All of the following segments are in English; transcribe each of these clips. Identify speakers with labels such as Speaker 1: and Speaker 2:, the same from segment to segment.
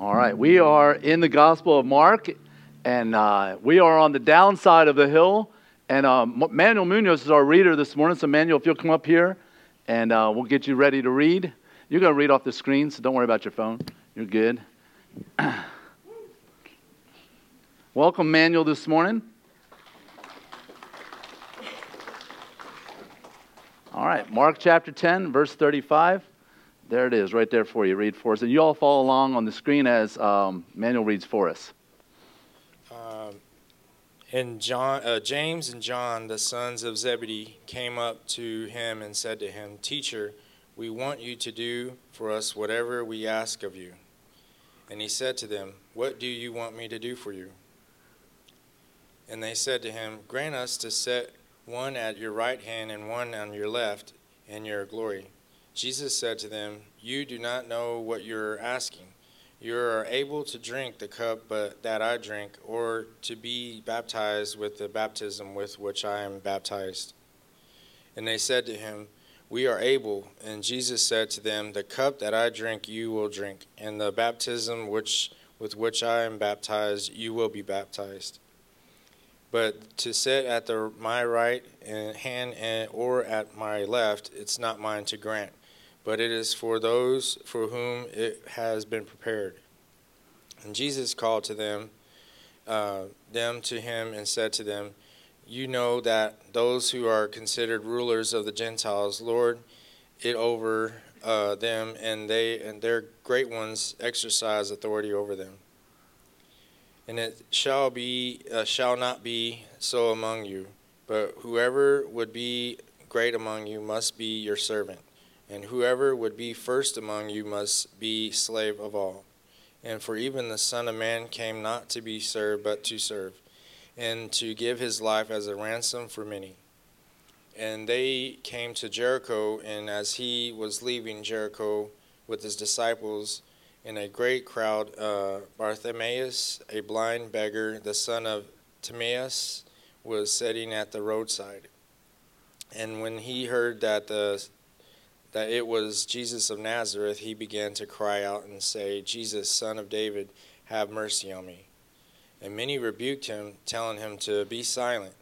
Speaker 1: All right, we are in the Gospel of Mark, and uh, we are on the downside of the hill. And uh, Manuel Munoz is our reader this morning. So, Manuel, if you'll come up here, and uh, we'll get you ready to read. You're going to read off the screen, so don't worry about your phone. You're good. Welcome, Manuel, this morning. All right, Mark chapter 10, verse 35. There it is, right there for you. Read for us. And you all follow along on the screen as um, Manuel reads for us.
Speaker 2: Um, and John, uh, James and John, the sons of Zebedee, came up to him and said to him, Teacher, we want you to do for us whatever we ask of you. And he said to them, What do you want me to do for you? And they said to him, Grant us to set one at your right hand and one on your left in your glory. Jesus said to them, You do not know what you're asking. You are able to drink the cup but that I drink, or to be baptized with the baptism with which I am baptized. And they said to him, We are able. And Jesus said to them, The cup that I drink you will drink, and the baptism which with which I am baptized you will be baptized. But to sit at the, my right hand and, or at my left, it's not mine to grant but it is for those for whom it has been prepared. And Jesus called to them, uh, them to him, and said to them, You know that those who are considered rulers of the Gentiles lord it over uh, them, and they and their great ones exercise authority over them. And it shall be uh, shall not be so among you, but whoever would be great among you must be your servant and whoever would be first among you must be slave of all. And for even the Son of Man came not to be served, but to serve, and to give his life as a ransom for many. And they came to Jericho, and as he was leaving Jericho with his disciples in a great crowd, uh, Bartimaeus, a blind beggar, the son of Timaeus, was sitting at the roadside. And when he heard that the that it was Jesus of Nazareth, he began to cry out and say, Jesus, son of David, have mercy on me. And many rebuked him, telling him to be silent.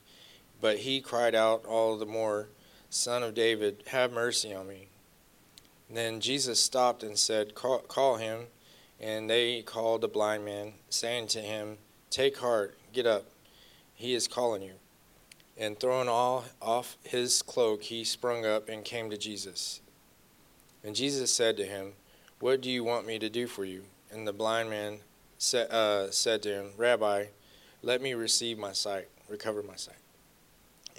Speaker 2: But he cried out all the more, Son of David, have mercy on me. then Jesus stopped and said, call, call him. And they called the blind man, saying to him, Take heart, get up, he is calling you. And throwing all off his cloak, he sprung up and came to Jesus. And Jesus said to him, What do you want me to do for you? And the blind man uh, said to him, Rabbi, let me receive my sight, recover my sight.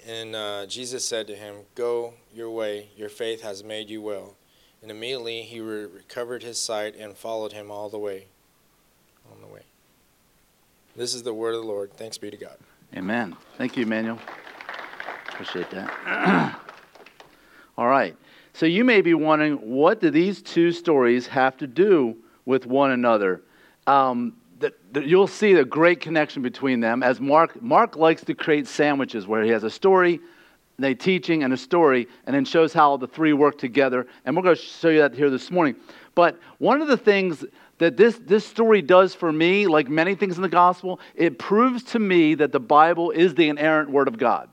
Speaker 2: And uh, Jesus said to him, Go your way, your faith has made you well. And immediately he re- recovered his sight and followed him all the way. On the way. This is the word of the Lord. Thanks be to God.
Speaker 1: Amen. Thank you, Emmanuel. Appreciate that. all right. So you may be wondering, what do these two stories have to do with one another? Um, you'll see the great connection between them as Mark, Mark likes to create sandwiches where he has a story, a teaching, and a story, and then shows how the three work together. And we're going to show you that here this morning. But one of the things that this, this story does for me, like many things in the gospel, it proves to me that the Bible is the inerrant word of God.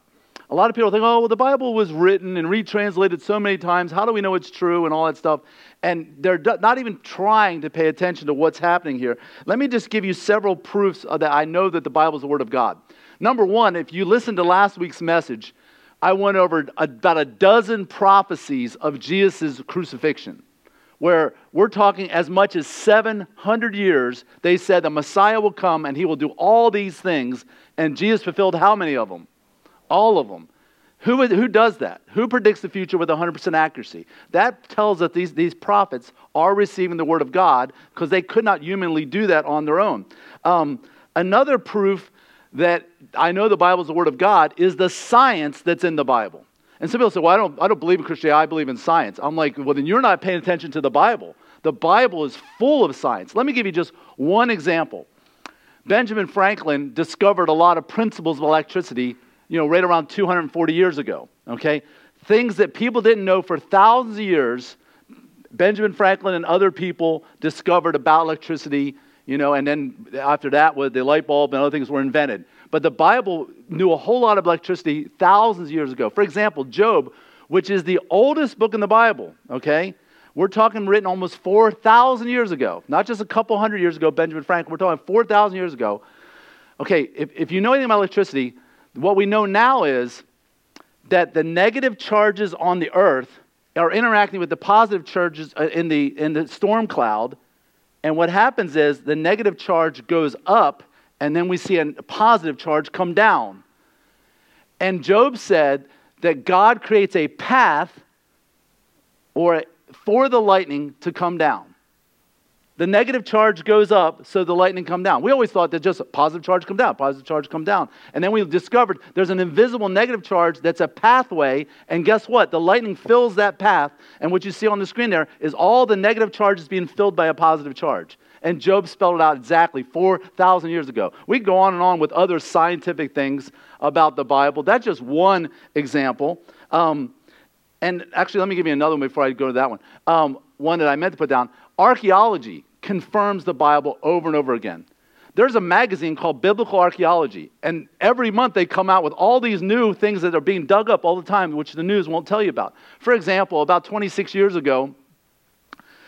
Speaker 1: A lot of people think, oh, well, the Bible was written and retranslated so many times. How do we know it's true and all that stuff? And they're not even trying to pay attention to what's happening here. Let me just give you several proofs that I know that the Bible is the Word of God. Number one, if you listen to last week's message, I went over about a dozen prophecies of Jesus' crucifixion, where we're talking as much as 700 years. They said the Messiah will come and he will do all these things. And Jesus fulfilled how many of them? All of them. Who, who does that? Who predicts the future with 100% accuracy? That tells us these, these prophets are receiving the word of God because they could not humanly do that on their own. Um, another proof that I know the Bible is the word of God is the science that's in the Bible. And some people say, well, I don't, I don't believe in Christianity, I believe in science. I'm like, well, then you're not paying attention to the Bible. The Bible is full of science. Let me give you just one example. Benjamin Franklin discovered a lot of principles of electricity you know, right around 240 years ago, okay? Things that people didn't know for thousands of years, Benjamin Franklin and other people discovered about electricity you know, and then after that, with the light bulb and other things were invented. But the Bible knew a whole lot of electricity thousands of years ago. For example, Job, which is the oldest book in the Bible, okay? We're talking written almost 4,000 years ago, not just a couple hundred years ago, Benjamin Franklin. We're talking 4,000 years ago. Okay, if, if you know anything about electricity, what we know now is that the negative charges on the earth are interacting with the positive charges uh, in the, in the storm cloud. And what happens is the negative charge goes up, and then we see a positive charge come down. And Job said that God creates a path or for the lightning to come down the negative charge goes up so the lightning come down. We always thought that just positive charge come down positive charge come down. And then we discovered there's an invisible negative charge that's a pathway and guess what? The lightning fills that path and what you see on the screen there is all the negative charges being filled by a positive charge. And Job spelled it out exactly 4000 years ago. We go on and on with other scientific things about the bible. That's just one example. Um, and actually let me give you another one before i go to that one. Um, one that i meant to put down. Archaeology confirms the Bible over and over again. There's a magazine called Biblical Archaeology, and every month they come out with all these new things that are being dug up all the time, which the news won't tell you about. For example, about 26 years ago,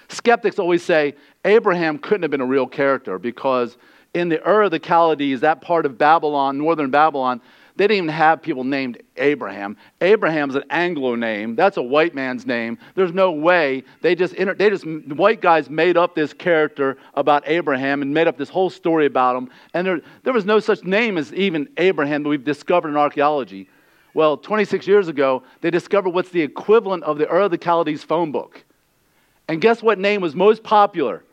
Speaker 1: skeptics always say Abraham couldn't have been a real character because in the Ur of the Chaldees, that part of Babylon, northern Babylon, they didn't even have people named Abraham. Abraham's an Anglo name. That's a white man's name. There's no way they just they just white guys made up this character about Abraham and made up this whole story about him. And there there was no such name as even Abraham that we've discovered in archaeology. Well, 26 years ago, they discovered what's the equivalent of the Ur of the Chaldees phone book. And guess what name was most popular?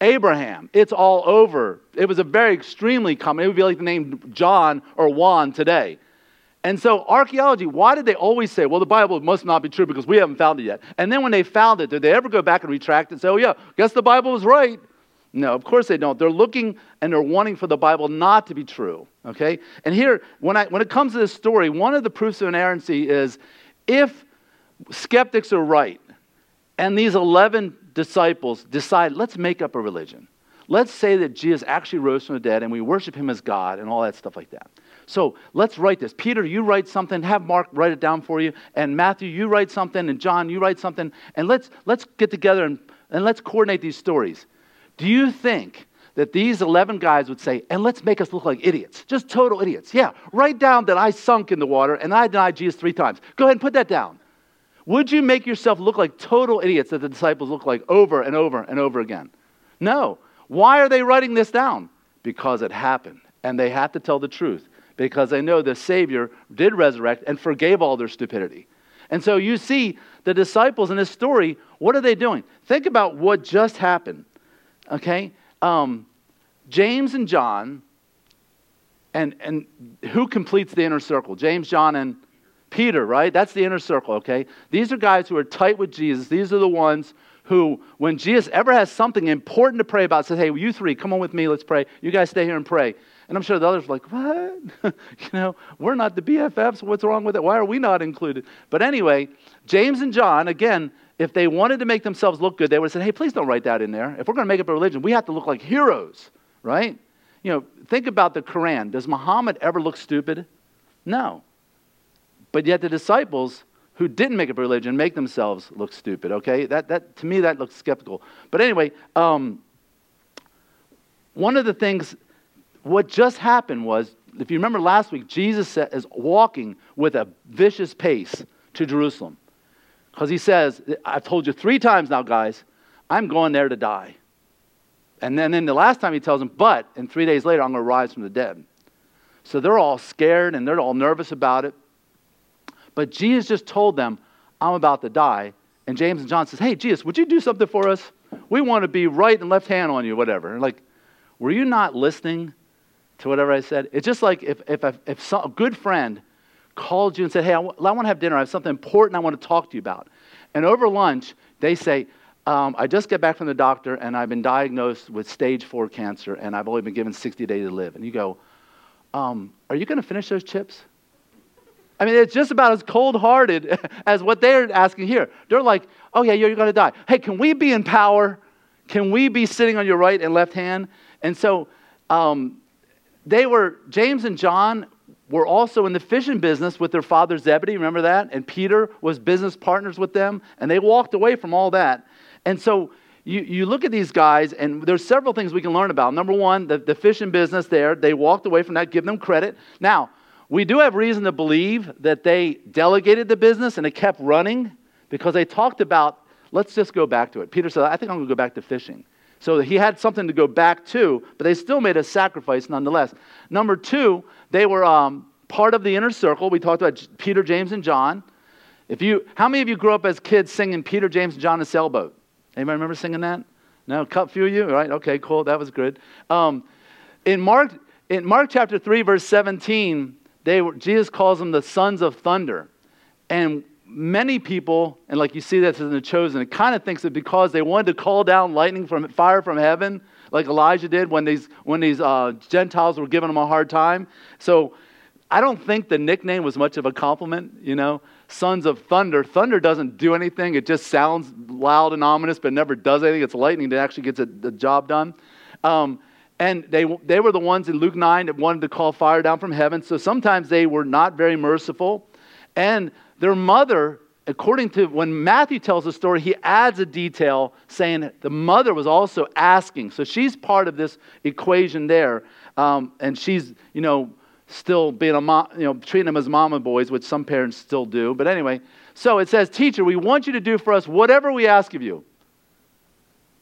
Speaker 1: Abraham. It's all over. It was a very extremely common. It would be like the name John or Juan today. And so, archaeology, why did they always say, well, the Bible must not be true because we haven't found it yet? And then when they found it, did they ever go back and retract and say, oh, yeah, guess the Bible was right? No, of course they don't. They're looking and they're wanting for the Bible not to be true. Okay? And here, when, I, when it comes to this story, one of the proofs of inerrancy is if skeptics are right and these 11 disciples decide, let's make up a religion. Let's say that Jesus actually rose from the dead and we worship him as God and all that stuff like that. So let's write this. Peter, you write something. Have Mark write it down for you. And Matthew, you write something. And John, you write something. And let's, let's get together and, and let's coordinate these stories. Do you think that these 11 guys would say, and let's make us look like idiots, just total idiots? Yeah, write down that I sunk in the water and I denied Jesus three times. Go ahead and put that down. Would you make yourself look like total idiots that the disciples look like over and over and over again? No. Why are they writing this down? Because it happened. And they have to tell the truth because they know the Savior did resurrect and forgave all their stupidity. And so you see the disciples in this story, what are they doing? Think about what just happened. Okay? Um, James and John, and, and who completes the inner circle? James, John, and Peter, right? That's the inner circle, okay? These are guys who are tight with Jesus. These are the ones who, when Jesus ever has something important to pray about, says, hey, you three, come on with me, let's pray. You guys stay here and pray. And I'm sure the others are like, what? you know, we're not the BFFs. What's wrong with it? Why are we not included? But anyway, James and John, again, if they wanted to make themselves look good, they would have said, hey, please don't write that in there. If we're going to make up a religion, we have to look like heroes, right? You know, think about the Quran. Does Muhammad ever look stupid? No. But yet the disciples who didn't make up a religion make themselves look stupid, okay? That, that, to me, that looks skeptical. But anyway, um, one of the things, what just happened was, if you remember last week, Jesus is walking with a vicious pace to Jerusalem. Because he says, I've told you three times now, guys, I'm going there to die. And then, then the last time he tells them, but, and three days later, I'm going to rise from the dead. So they're all scared and they're all nervous about it. But Jesus just told them, I'm about to die. And James and John says, Hey, Jesus, would you do something for us? We want to be right and left hand on you, whatever. And like, were you not listening to whatever I said? It's just like if, if, a, if some, a good friend called you and said, Hey, I, w- I want to have dinner. I have something important I want to talk to you about. And over lunch, they say, um, I just got back from the doctor and I've been diagnosed with stage four cancer and I've only been given 60 days to live. And you go, um, Are you going to finish those chips? I mean, it's just about as cold hearted as what they're asking here. They're like, oh, yeah, you're going to die. Hey, can we be in power? can we be sitting on your right and left hand? And so um, they were, James and John were also in the fishing business with their father Zebedee, remember that? And Peter was business partners with them, and they walked away from all that. And so you, you look at these guys, and there's several things we can learn about. Number one, the, the fishing business there, they walked away from that, give them credit. Now, we do have reason to believe that they delegated the business and it kept running because they talked about, let's just go back to it. Peter said, I think I'm going to go back to fishing. So he had something to go back to, but they still made a sacrifice nonetheless. Number two, they were um, part of the inner circle. We talked about Peter, James, and John. If you, how many of you grew up as kids singing Peter, James, and John, a sailboat? Anybody remember singing that? No, a few of you, right? Okay, cool. That was good. Um, in Mark, in Mark chapter three, verse seventeen, they were, Jesus calls them the sons of thunder, and many people, and like you see that in the chosen, it kind of thinks that because they wanted to call down lightning from fire from heaven, like Elijah did when these when these uh, Gentiles were giving him a hard time. So I don't think the nickname was much of a compliment. You know, sons of thunder. Thunder doesn't do anything. It just sounds loud and ominous, but never does anything. It's lightning that actually gets a, the job done. Um, and they, they were the ones in Luke 9 that wanted to call fire down from heaven. So sometimes they were not very merciful. And their mother, according to when Matthew tells the story, he adds a detail saying the mother was also asking. So she's part of this equation there. Um, and she's, you know, still being a mom, you know, treating them as mama boys, which some parents still do. But anyway, so it says, Teacher, we want you to do for us whatever we ask of you.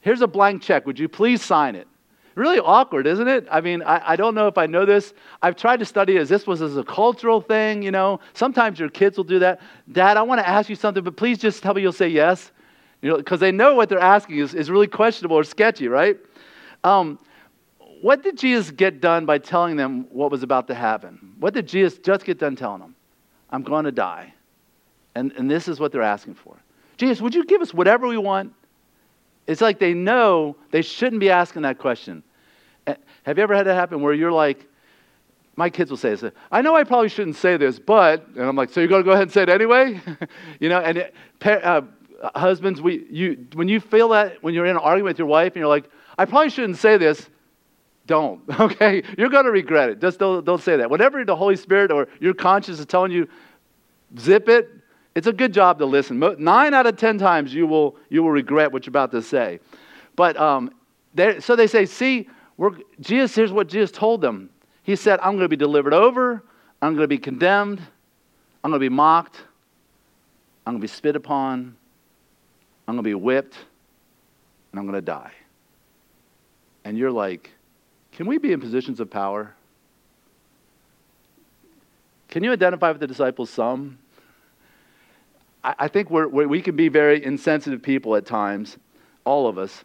Speaker 1: Here's a blank check. Would you please sign it? Really awkward, isn't it? I mean, I, I don't know if I know this. I've tried to study as this was as a cultural thing, you know. Sometimes your kids will do that. Dad, I want to ask you something, but please just tell me you'll say yes. You know, because they know what they're asking is, is really questionable or sketchy, right? Um, what did Jesus get done by telling them what was about to happen? What did Jesus just get done telling them? I'm going to die. And, and this is what they're asking for. Jesus, would you give us whatever we want? It's like they know they shouldn't be asking that question. Eh, have you ever had that happen where you're like, my kids will say this, I know I probably shouldn't say this, but, and I'm like, so you're going to go ahead and say it anyway? you know, and it, uh, husbands, we, you, when you feel that, when you're in an argument with your wife and you're like, I probably shouldn't say this, don't, okay? You're going to regret it. Just don't, don't say that. Whatever the Holy Spirit or your conscience is telling you, zip it. It's a good job to listen. Nine out of ten times you will, you will regret what you're about to say. But um, so they say, see, Jesus, here's what Jesus told them. He said, I'm going to be delivered over. I'm going to be condemned. I'm going to be mocked. I'm going to be spit upon. I'm going to be whipped. And I'm going to die. And you're like, can we be in positions of power? Can you identify with the disciples some? I, think we're, we're, can be very insensitive people at times, all of us,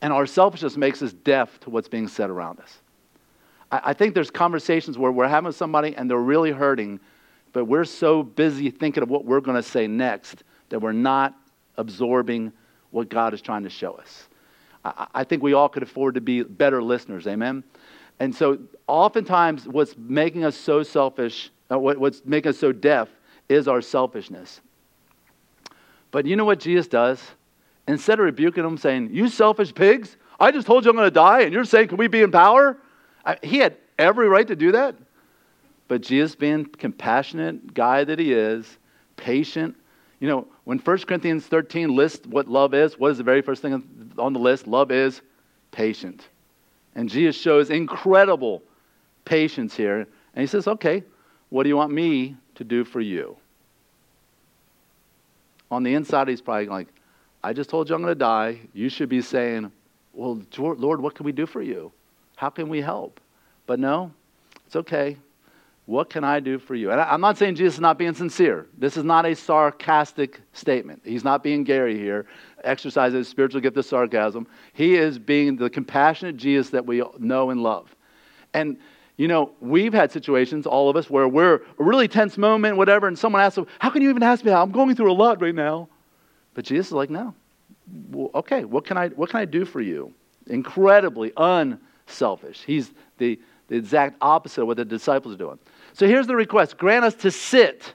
Speaker 1: and our selfishness makes us deaf to what's being said around us. I, I think there's conversations where we're having somebody and they're really hurting, but we're so busy thinking of what we're going to say next that we're not absorbing what God is trying to show us. I, I think we all could afford to be better listeners. Amen? And so, oftentimes, what's making us so selfish, uh, what, what's making us so deaf, is our selfishness. But you know what Jesus does? Instead of rebuking them, saying, You selfish pigs, I just told you I'm going to die, and you're saying, Can we be in power? I, he had every right to do that. But Jesus, being compassionate guy that he is, patient, you know, when 1 Corinthians 13 lists what love is, what is the very first thing on the list? Love is patient. And Jesus shows incredible patience here. And he says, Okay, what do you want me to do for you? On the inside, he's probably like, I just told you I'm going to die. You should be saying, Well, Lord, what can we do for you? How can we help? But no, it's okay. What can I do for you? And I'm not saying Jesus is not being sincere. This is not a sarcastic statement. He's not being Gary here, exercising his spiritual gift of sarcasm. He is being the compassionate Jesus that we know and love. And, you know, we've had situations, all of us, where we're a really tense moment, whatever, and someone asks, How can you even ask me how? I'm going through a lot right now. But Jesus is like, No. Well, okay, what can, I, what can I do for you? Incredibly unselfish. He's the, the exact opposite of what the disciples are doing. So here's the request grant us to sit.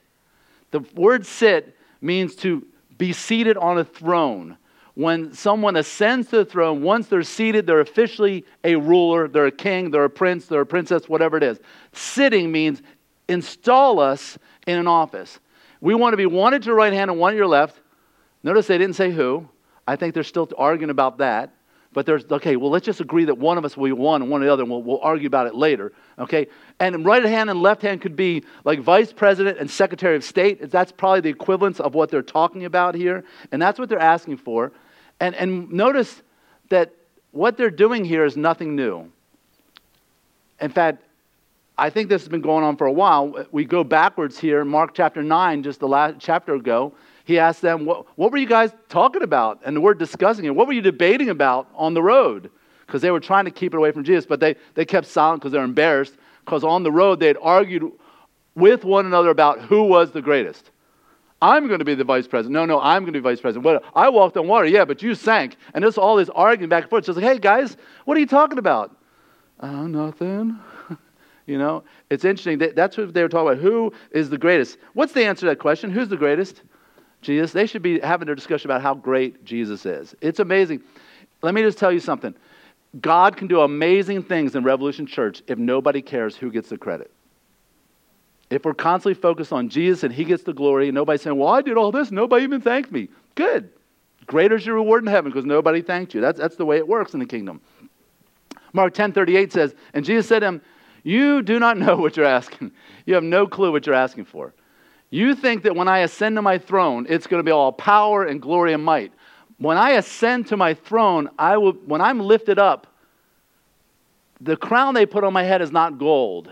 Speaker 1: The word sit means to be seated on a throne. When someone ascends to the throne, once they're seated, they're officially a ruler, they're a king, they're a prince, they're a princess, whatever it is. Sitting means install us in an office. We want to be one at your right hand and one at your left. Notice they didn't say who. I think they're still arguing about that. But there's, okay, well, let's just agree that one of us will be one and one the other, and we'll, we'll argue about it later. Okay? And right hand and left hand could be like vice president and secretary of state. That's probably the equivalence of what they're talking about here. And that's what they're asking for. And, and notice that what they're doing here is nothing new. In fact, I think this has been going on for a while. We go backwards here, Mark chapter 9, just the last chapter ago. He asked them, What, what were you guys talking about? And we're discussing it. What were you debating about on the road? Because they were trying to keep it away from Jesus, but they, they kept silent because they're embarrassed. Because on the road, they had argued with one another about who was the greatest. I'm going to be the vice president. No, no, I'm going to be vice president. I walked on water, yeah, but you sank. And there's all this arguing back and forth. It's just like, hey, guys, what are you talking about? Uh, nothing. You know, it's interesting. That's what they were talking about. Who is the greatest? What's the answer to that question? Who's the greatest? Jesus. They should be having their discussion about how great Jesus is. It's amazing. Let me just tell you something. God can do amazing things in Revolution Church if nobody cares who gets the credit. If we're constantly focused on Jesus and He gets the glory, and nobody's saying, Well, I did all this, nobody even thanked me. Good. Greater is your reward in heaven because nobody thanked you. That's, that's the way it works in the kingdom. Mark 10 38 says, And Jesus said to him, you do not know what you're asking. You have no clue what you're asking for. You think that when I ascend to my throne, it's going to be all power and glory and might. When I ascend to my throne, I will, when I'm lifted up, the crown they put on my head is not gold.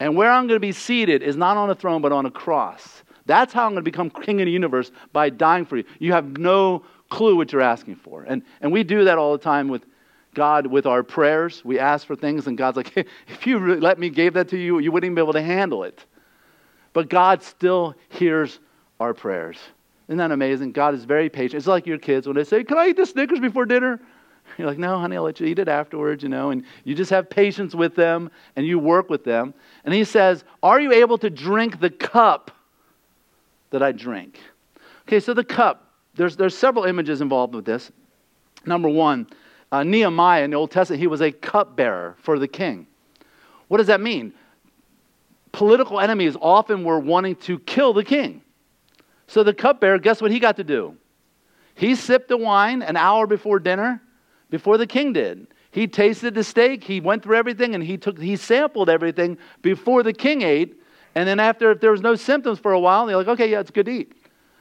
Speaker 1: And where I'm going to be seated is not on a throne, but on a cross. That's how I'm going to become king of the universe by dying for you. You have no clue what you're asking for. And, and we do that all the time with God with our prayers. We ask for things, and God's like, if you really let me gave that to you, you wouldn't even be able to handle it. But God still hears our prayers. Isn't that amazing? God is very patient. It's like your kids when they say, Can I eat the Snickers before dinner? You're like, No, honey, I'll let you eat it afterwards, you know. And you just have patience with them and you work with them. And He says, Are you able to drink the cup that I drink? Okay, so the cup, there's, there's several images involved with this. Number one, uh, Nehemiah in the Old Testament, he was a cupbearer for the king. What does that mean? Political enemies often were wanting to kill the king. So the cupbearer, guess what he got to do? He sipped the wine an hour before dinner, before the king did. He tasted the steak, he went through everything, and he took he sampled everything before the king ate. And then after, if there was no symptoms for a while, they're like, okay, yeah, it's good to eat.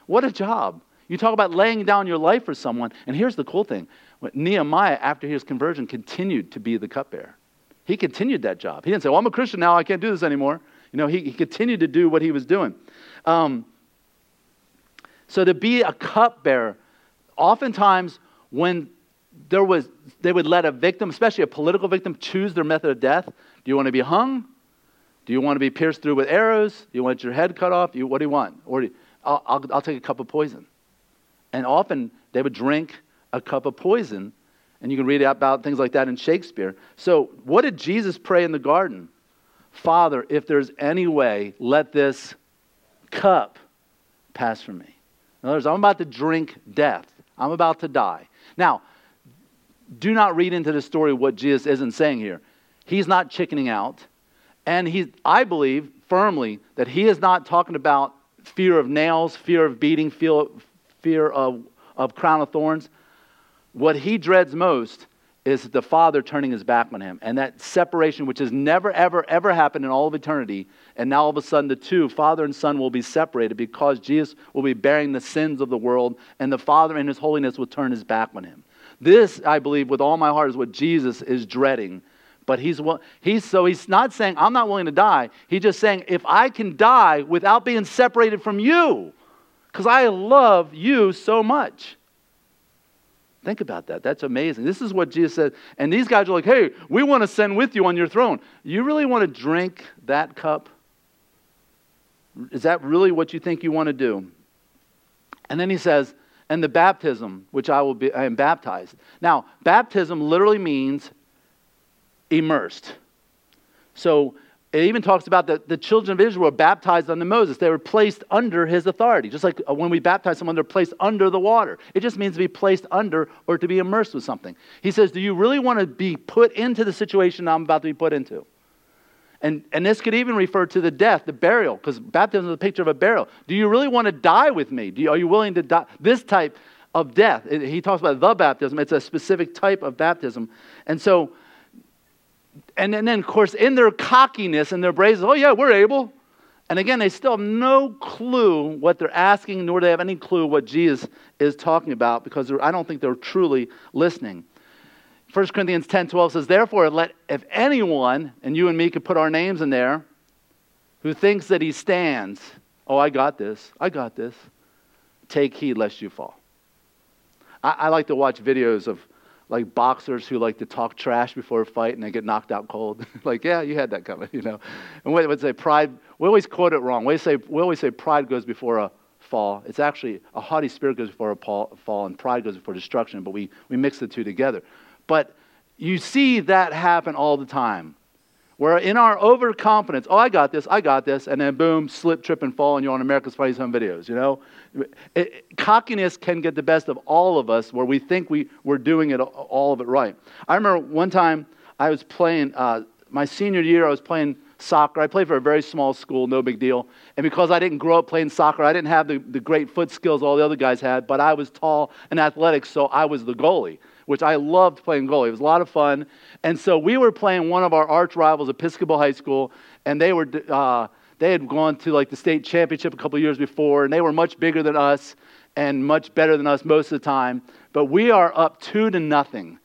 Speaker 1: What a job. You talk about laying down your life for someone. And here's the cool thing Nehemiah, after his conversion, continued to be the cupbearer. He continued that job. He didn't say, Well, I'm a Christian now, I can't do this anymore. You know, he, he continued to do what he was doing. Um, so to be a cupbearer, oftentimes when there was, they would let a victim, especially a political victim, choose their method of death. Do you want to be hung? Do you want to be pierced through with arrows? Do you want your head cut off? You, what do you want? Or you, I'll, I'll, I'll take a cup of poison. And often they would drink a cup of poison. And you can read about things like that in Shakespeare. So, what did Jesus pray in the garden? Father, if there's any way, let this cup pass from me. In other words, I'm about to drink death. I'm about to die. Now, do not read into the story what Jesus isn't saying here. He's not chickening out. And he, I believe firmly that he is not talking about fear of nails, fear of beating, fear, fear of, of crown of thorns. What he dreads most is the Father turning his back on him. And that separation, which has never, ever, ever happened in all of eternity, and now all of a sudden the two, Father and Son, will be separated because Jesus will be bearing the sins of the world, and the Father in his holiness will turn his back on him. This, I believe, with all my heart, is what Jesus is dreading. But he's, he's so he's not saying, I'm not willing to die. He's just saying, if I can die without being separated from you, because I love you so much. Think about that. That's amazing. This is what Jesus said. And these guys are like, hey, we want to send with you on your throne. You really want to drink that cup? Is that really what you think you want to do? And then he says, and the baptism, which I will be, I am baptized. Now, baptism literally means immersed. So it even talks about that the children of Israel were baptized under Moses. They were placed under his authority. Just like uh, when we baptize someone, they're placed under the water. It just means to be placed under or to be immersed with something. He says, Do you really want to be put into the situation I'm about to be put into? And, and this could even refer to the death, the burial, because baptism is a picture of a burial. Do you really want to die with me? You, are you willing to die? This type of death. He talks about the baptism. It's a specific type of baptism. And so, and, and then, of course, in their cockiness and their brazeness, oh, yeah, we're able. And again, they still have no clue what they're asking, nor do they have any clue what Jesus is talking about because I don't think they're truly listening. 1 Corinthians 10 12 says, Therefore, let if anyone, and you and me could put our names in there, who thinks that he stands, oh, I got this, I got this, take heed lest you fall. I, I like to watch videos of like boxers who like to talk trash before a fight and they get knocked out cold. like, yeah, you had that coming, you know. And we would say pride. We always quote it wrong. We say we always say pride goes before a fall. It's actually a haughty spirit goes before a fall, and pride goes before destruction. But we we mix the two together. But you see that happen all the time. Where in our overconfidence, oh, I got this, I got this, and then boom, slip, trip, and fall, and you're on America's Funniest Home Videos, you know? It, cockiness can get the best of all of us where we think we, we're doing it all of it right. I remember one time I was playing, uh, my senior year, I was playing soccer. I played for a very small school, no big deal. And because I didn't grow up playing soccer, I didn't have the, the great foot skills all the other guys had, but I was tall and athletic, so I was the goalie which I loved playing goalie. It was a lot of fun. And so we were playing one of our arch rivals, Episcopal High School, and they were. Uh, they had gone to like the state championship a couple years before, and they were much bigger than us and much better than us most of the time. But we are up two to nothing,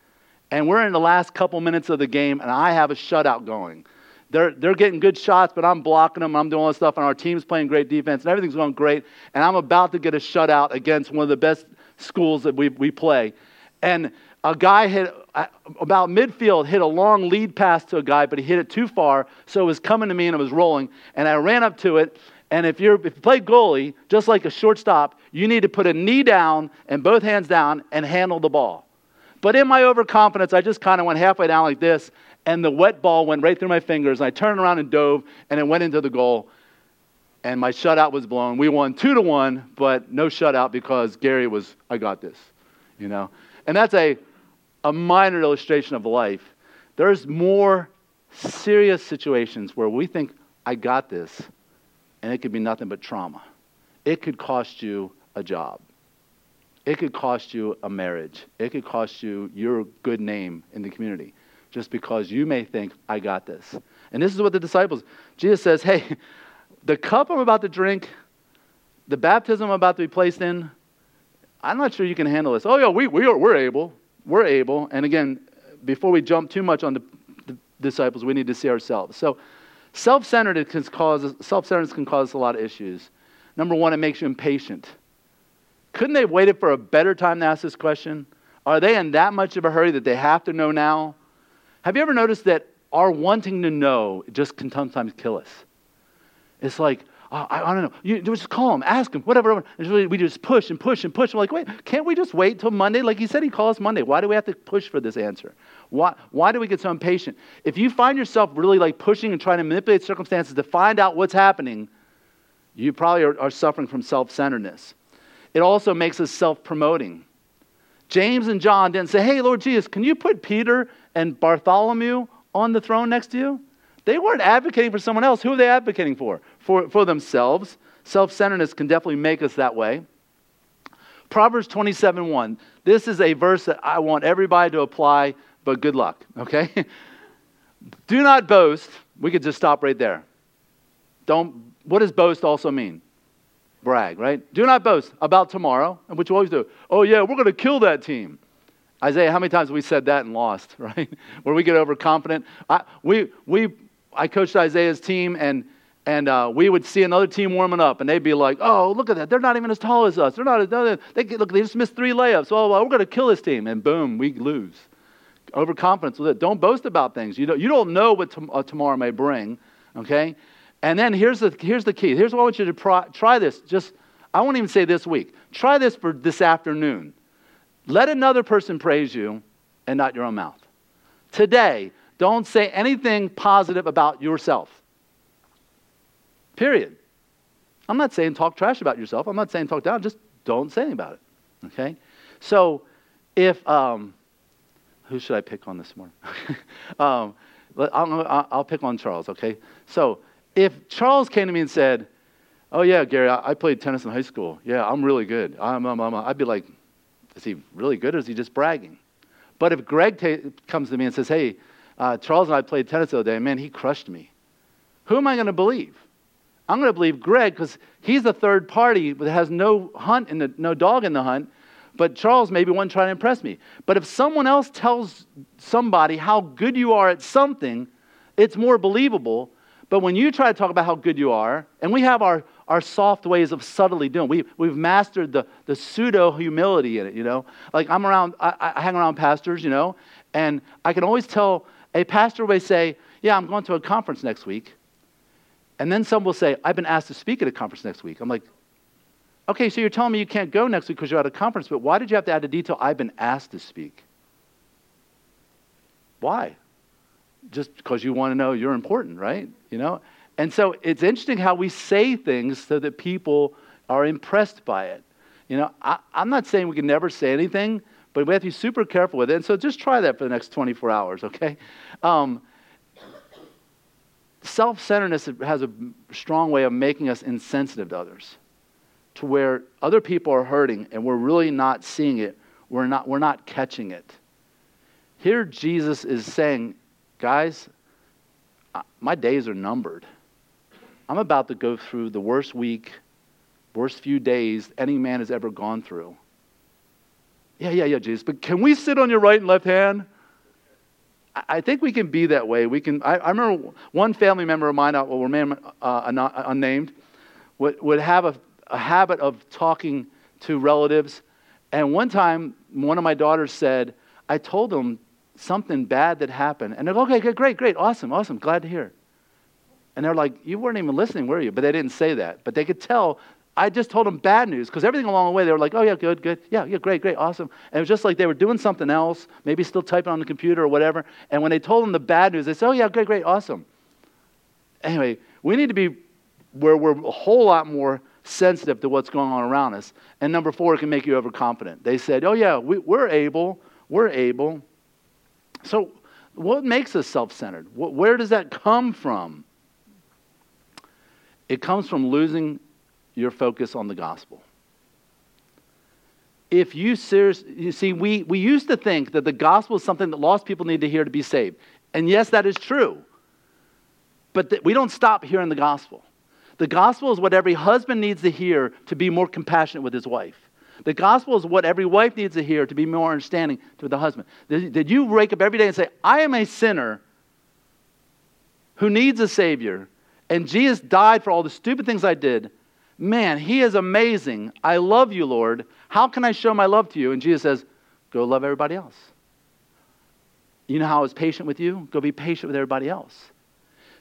Speaker 1: and we're in the last couple minutes of the game, and I have a shutout going. They're, they're getting good shots, but I'm blocking them. I'm doing all this stuff, and our team's playing great defense, and everything's going great. And I'm about to get a shutout against one of the best schools that we, we play. And a guy hit about midfield hit a long lead pass to a guy but he hit it too far so it was coming to me and it was rolling and i ran up to it and if, you're, if you play goalie just like a shortstop you need to put a knee down and both hands down and handle the ball. But in my overconfidence i just kind of went halfway down like this and the wet ball went right through my fingers and i turned around and dove and it went into the goal and my shutout was blown. We won two to one but no shutout because gary was i got this you know? And that's a a minor illustration of life. There's more serious situations where we think, I got this, and it could be nothing but trauma. It could cost you a job. It could cost you a marriage. It could cost you your good name in the community just because you may think, I got this. And this is what the disciples, Jesus says, hey, the cup I'm about to drink, the baptism I'm about to be placed in, I'm not sure you can handle this. Oh, yeah, we, we are, we're able we're able, and again, before we jump too much on the, the disciples, we need to see ourselves. So, self-centeredness can cause self-centeredness can cause a lot of issues. Number one, it makes you impatient. Couldn't they have waited for a better time to ask this question? Are they in that much of a hurry that they have to know now? Have you ever noticed that our wanting to know just can sometimes kill us? It's like, oh, I, I, don't know. You just call him, ask him, whatever. And we just push and push and push. I'm like, wait, can't we just wait till Monday? Like he said, he calls Monday. Why do we have to push for this answer? Why, why do we get so impatient? If you find yourself really like pushing and trying to manipulate circumstances to find out what's happening, you probably are, are suffering from self centeredness. It also makes us self promoting. James and John didn't say, hey, Lord Jesus, can you put Peter and Bartholomew on the throne next to you? They weren't advocating for someone else. Who are they advocating for? For, for themselves. Self centeredness can definitely make us that way. Proverbs 27 1. This is a verse that I want everybody to apply, but good luck, okay? Do not boast. We could just stop right there. Don't, what does boast also mean? Brag, right? Do not boast about tomorrow, and which we always do. Oh, yeah, we're going to kill that team. Isaiah, how many times have we said that and lost, right? Where we get overconfident. I, we, we I coached Isaiah's team, and and uh, we would see another team warming up, and they'd be like, "Oh, look at that! They're not even as tall as us. They're not. They look. They just missed three layups. Oh, well, we're going to kill this team." And boom, we lose. Overconfidence with it. Don't boast about things. You don't. You don't know what uh, tomorrow may bring. Okay. And then here's the here's the key. Here's what I want you to try, try this. Just I won't even say this week. Try this for this afternoon. Let another person praise you, and not your own mouth. Today, don't say anything positive about yourself. Period. I'm not saying talk trash about yourself. I'm not saying talk down. Just don't say anything about it. Okay? So if, um, who should I pick on this morning? um, I'll, I'll pick on Charles, okay? So if Charles came to me and said, Oh, yeah, Gary, I, played tennis in high school. Yeah, I'm really good. I'm, I'm, I'm, I'd be like, Is he really good or is he just bragging? But if Greg ta- comes to me and says, Hey, uh, Charles and I played tennis the other day, man, he crushed me. Who am I going to believe? I'm going to believe Greg because he's the third party that has no hunt and no dog in the hunt. But Charles maybe wasn't trying to impress me. But if someone else tells somebody how good you are at something, it's more believable. But when you try to talk about how good you are, and we have our, our soft ways of subtly doing, we, we've mastered the, the pseudo humility in it, you know. Like I'm around, I, I hang around pastors, you know, and I can always tell a pastor may say, Yeah, I'm going to a conference next week. And then some will say, I've been asked to speak at a conference next week. I'm like, okay, so you're telling me you can't go next week because you're at a conference, but why did you have to add the detail, I've been asked to speak? Why? Just because you want to know you're important, right? You know? And so it's interesting how we say things so that people are impressed by it. You know, I, am not saying we can never say anything, but we have to be super careful with it. And so just try that for the next 24 hours, okay? Um, Self centeredness has a strong way of making us insensitive to others, to where other people are hurting and we're really not seeing it, we're not, we're not catching it. Here, Jesus is saying, guys, my days are numbered. I'm about to go through the worst week, worst few days any man has ever gone through. Yeah, yeah, yeah, Jesus, but can we sit on your right and left hand? I think we can be that way. We can. I, I remember one family member of mine, uh, will remain uh, unnamed, would, would have a, a habit of talking to relatives. And one time, one of my daughters said, I told them something bad that happened. And they're like, okay, good, great, great, awesome, awesome, glad to hear. And they're like, you weren't even listening, were you? But they didn't say that. But they could tell I just told them bad news because everything along the way they were like, oh, yeah, good, good. Yeah, yeah, great, great, awesome. And it was just like they were doing something else, maybe still typing on the computer or whatever. And when they told them the bad news, they said, oh, yeah, great, great, awesome. Anyway, we need to be where we're a whole lot more sensitive to what's going on around us. And number four, it can make you overconfident. They said, oh, yeah, we, we're able, we're able. So, what makes us self centered? Where does that come from? It comes from losing your focus on the gospel. If you you see, we, we used to think that the gospel is something that lost people need to hear to be saved. And yes, that is true. But th- we don't stop hearing the gospel. The gospel is what every husband needs to hear to be more compassionate with his wife. The gospel is what every wife needs to hear to be more understanding to the husband. Did you wake up every day and say, I am a sinner who needs a Savior, and Jesus died for all the stupid things I did, Man, he is amazing. I love you, Lord. How can I show my love to you? And Jesus says, Go love everybody else. You know how I was patient with you? Go be patient with everybody else.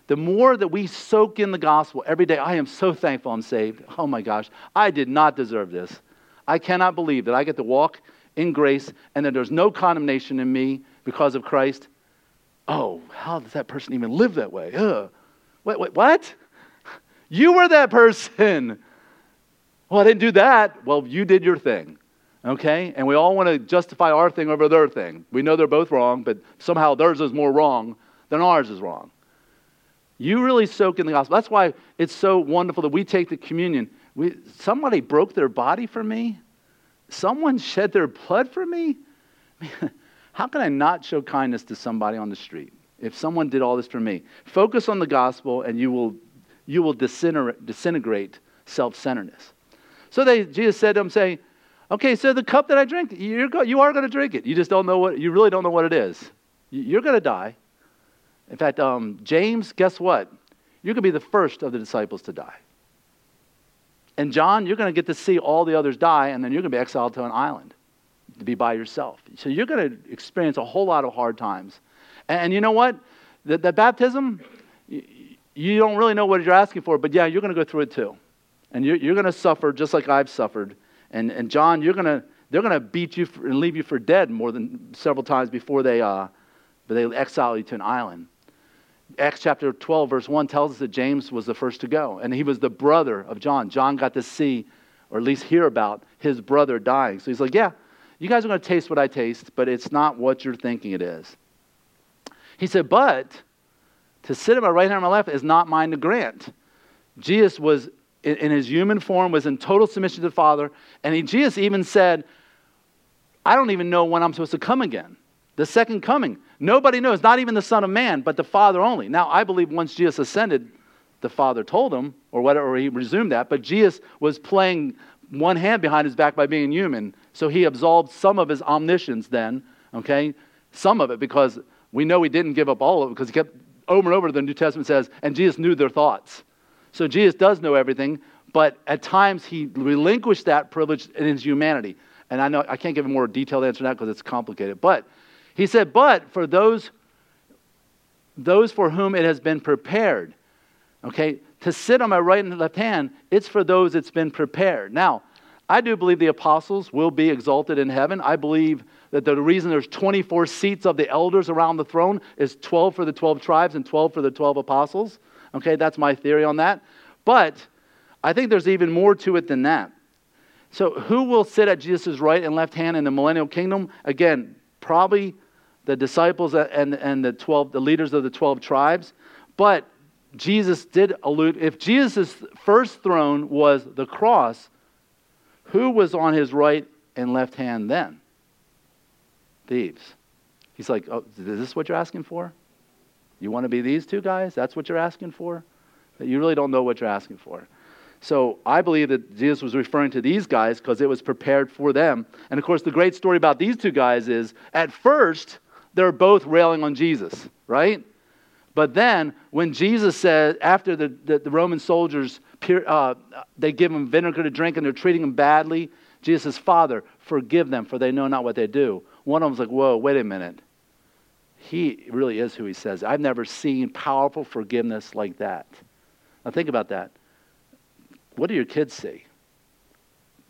Speaker 1: The more that we soak in the gospel every day, I am so thankful I'm saved. Oh my gosh, I did not deserve this. I cannot believe that I get to walk in grace and that there's no condemnation in me because of Christ. Oh, how does that person even live that way? Ugh. Wait, wait, what? You were that person. Well, I didn't do that. Well, you did your thing. Okay? And we all want to justify our thing over their thing. We know they're both wrong, but somehow theirs is more wrong than ours is wrong. You really soak in the gospel. That's why it's so wonderful that we take the communion. We, somebody broke their body for me. Someone shed their blood for me. How can I not show kindness to somebody on the street if someone did all this for me? Focus on the gospel, and you will, you will disintegrate, self centeredness. So they, Jesus said to them, saying, Okay, so the cup that I drink, you're go, you are going to drink it. You just don't know what, you really don't know what it is. You're going to die. In fact, um, James, guess what? You're going to be the first of the disciples to die. And John, you're going to get to see all the others die, and then you're going to be exiled to an island to be by yourself. So you're going to experience a whole lot of hard times. And, and you know what? The, the baptism, you, don't really know what you're asking for, but yeah, you're going to go through it too. And you're, you're going to suffer just like I've suffered. And, and John, you're going to, they're going to beat you for, and leave you for dead more than several times before they, uh, they exile you to an island. Acts chapter 12, verse 1 tells us that James was the first to go, and he was the brother of John. John got to see, or at least hear about, his brother dying. So he's like, Yeah, you guys are going to taste what I taste, but it's not what you're thinking it is. He said, But to sit at my right hand or my left is not mine to grant. Jesus was, in, his human form, was in total submission to the Father, and he, Jesus even said, I don't even know when I'm supposed to come again. The second coming. Nobody knows, not even the Son of Man, but the Father only. Now, I believe once Jesus ascended, the Father told him, or whatever, or he resumed that, but Jesus was playing one hand behind his back by being human. So he absolved some of his omniscience then, okay? Some of it, because we know he didn't give up all of it, because he kept over and over, the New Testament says, and Jesus knew their thoughts. So Jesus does know everything, but at times he relinquished that privilege in his humanity. And I know I can't give a more detailed answer that because it's complicated. But he said, But for those, those for whom it has been prepared, okay, to sit on my right and left hand, it's for those it's been prepared. Now, I do believe the apostles will be exalted in heaven. I believe that the reason there's 24 seats of the elders around the throne is 12 for the 12 tribes and 12 for the 12 apostles. Okay, that's my theory on that. But I think there's even more to it than that. So, who will sit at Jesus' right and left hand in the millennial kingdom? Again, probably the disciples and, and the 12, the leaders of the 12 tribes. But Jesus did allude, if Jesus' first throne was the cross, who was on his right and left hand then? Thieves. He's like, oh, is this what you're asking for? You want to be these two guys? That's what you're asking for? You really don't know what you're asking for. So I believe that Jesus was referring to these guys because it was prepared for them. And of course, the great story about these two guys is at first, they're both railing on Jesus, right? But then, when Jesus said, after the, the, the Roman soldiers, uh, they give him vinegar to drink and they're treating him badly, Jesus says, Father, forgive them, for they know not what they do. One of them's like, Whoa, wait a minute. He really is who he says. I've never seen powerful forgiveness like that. Now, think about that. What do your kids see?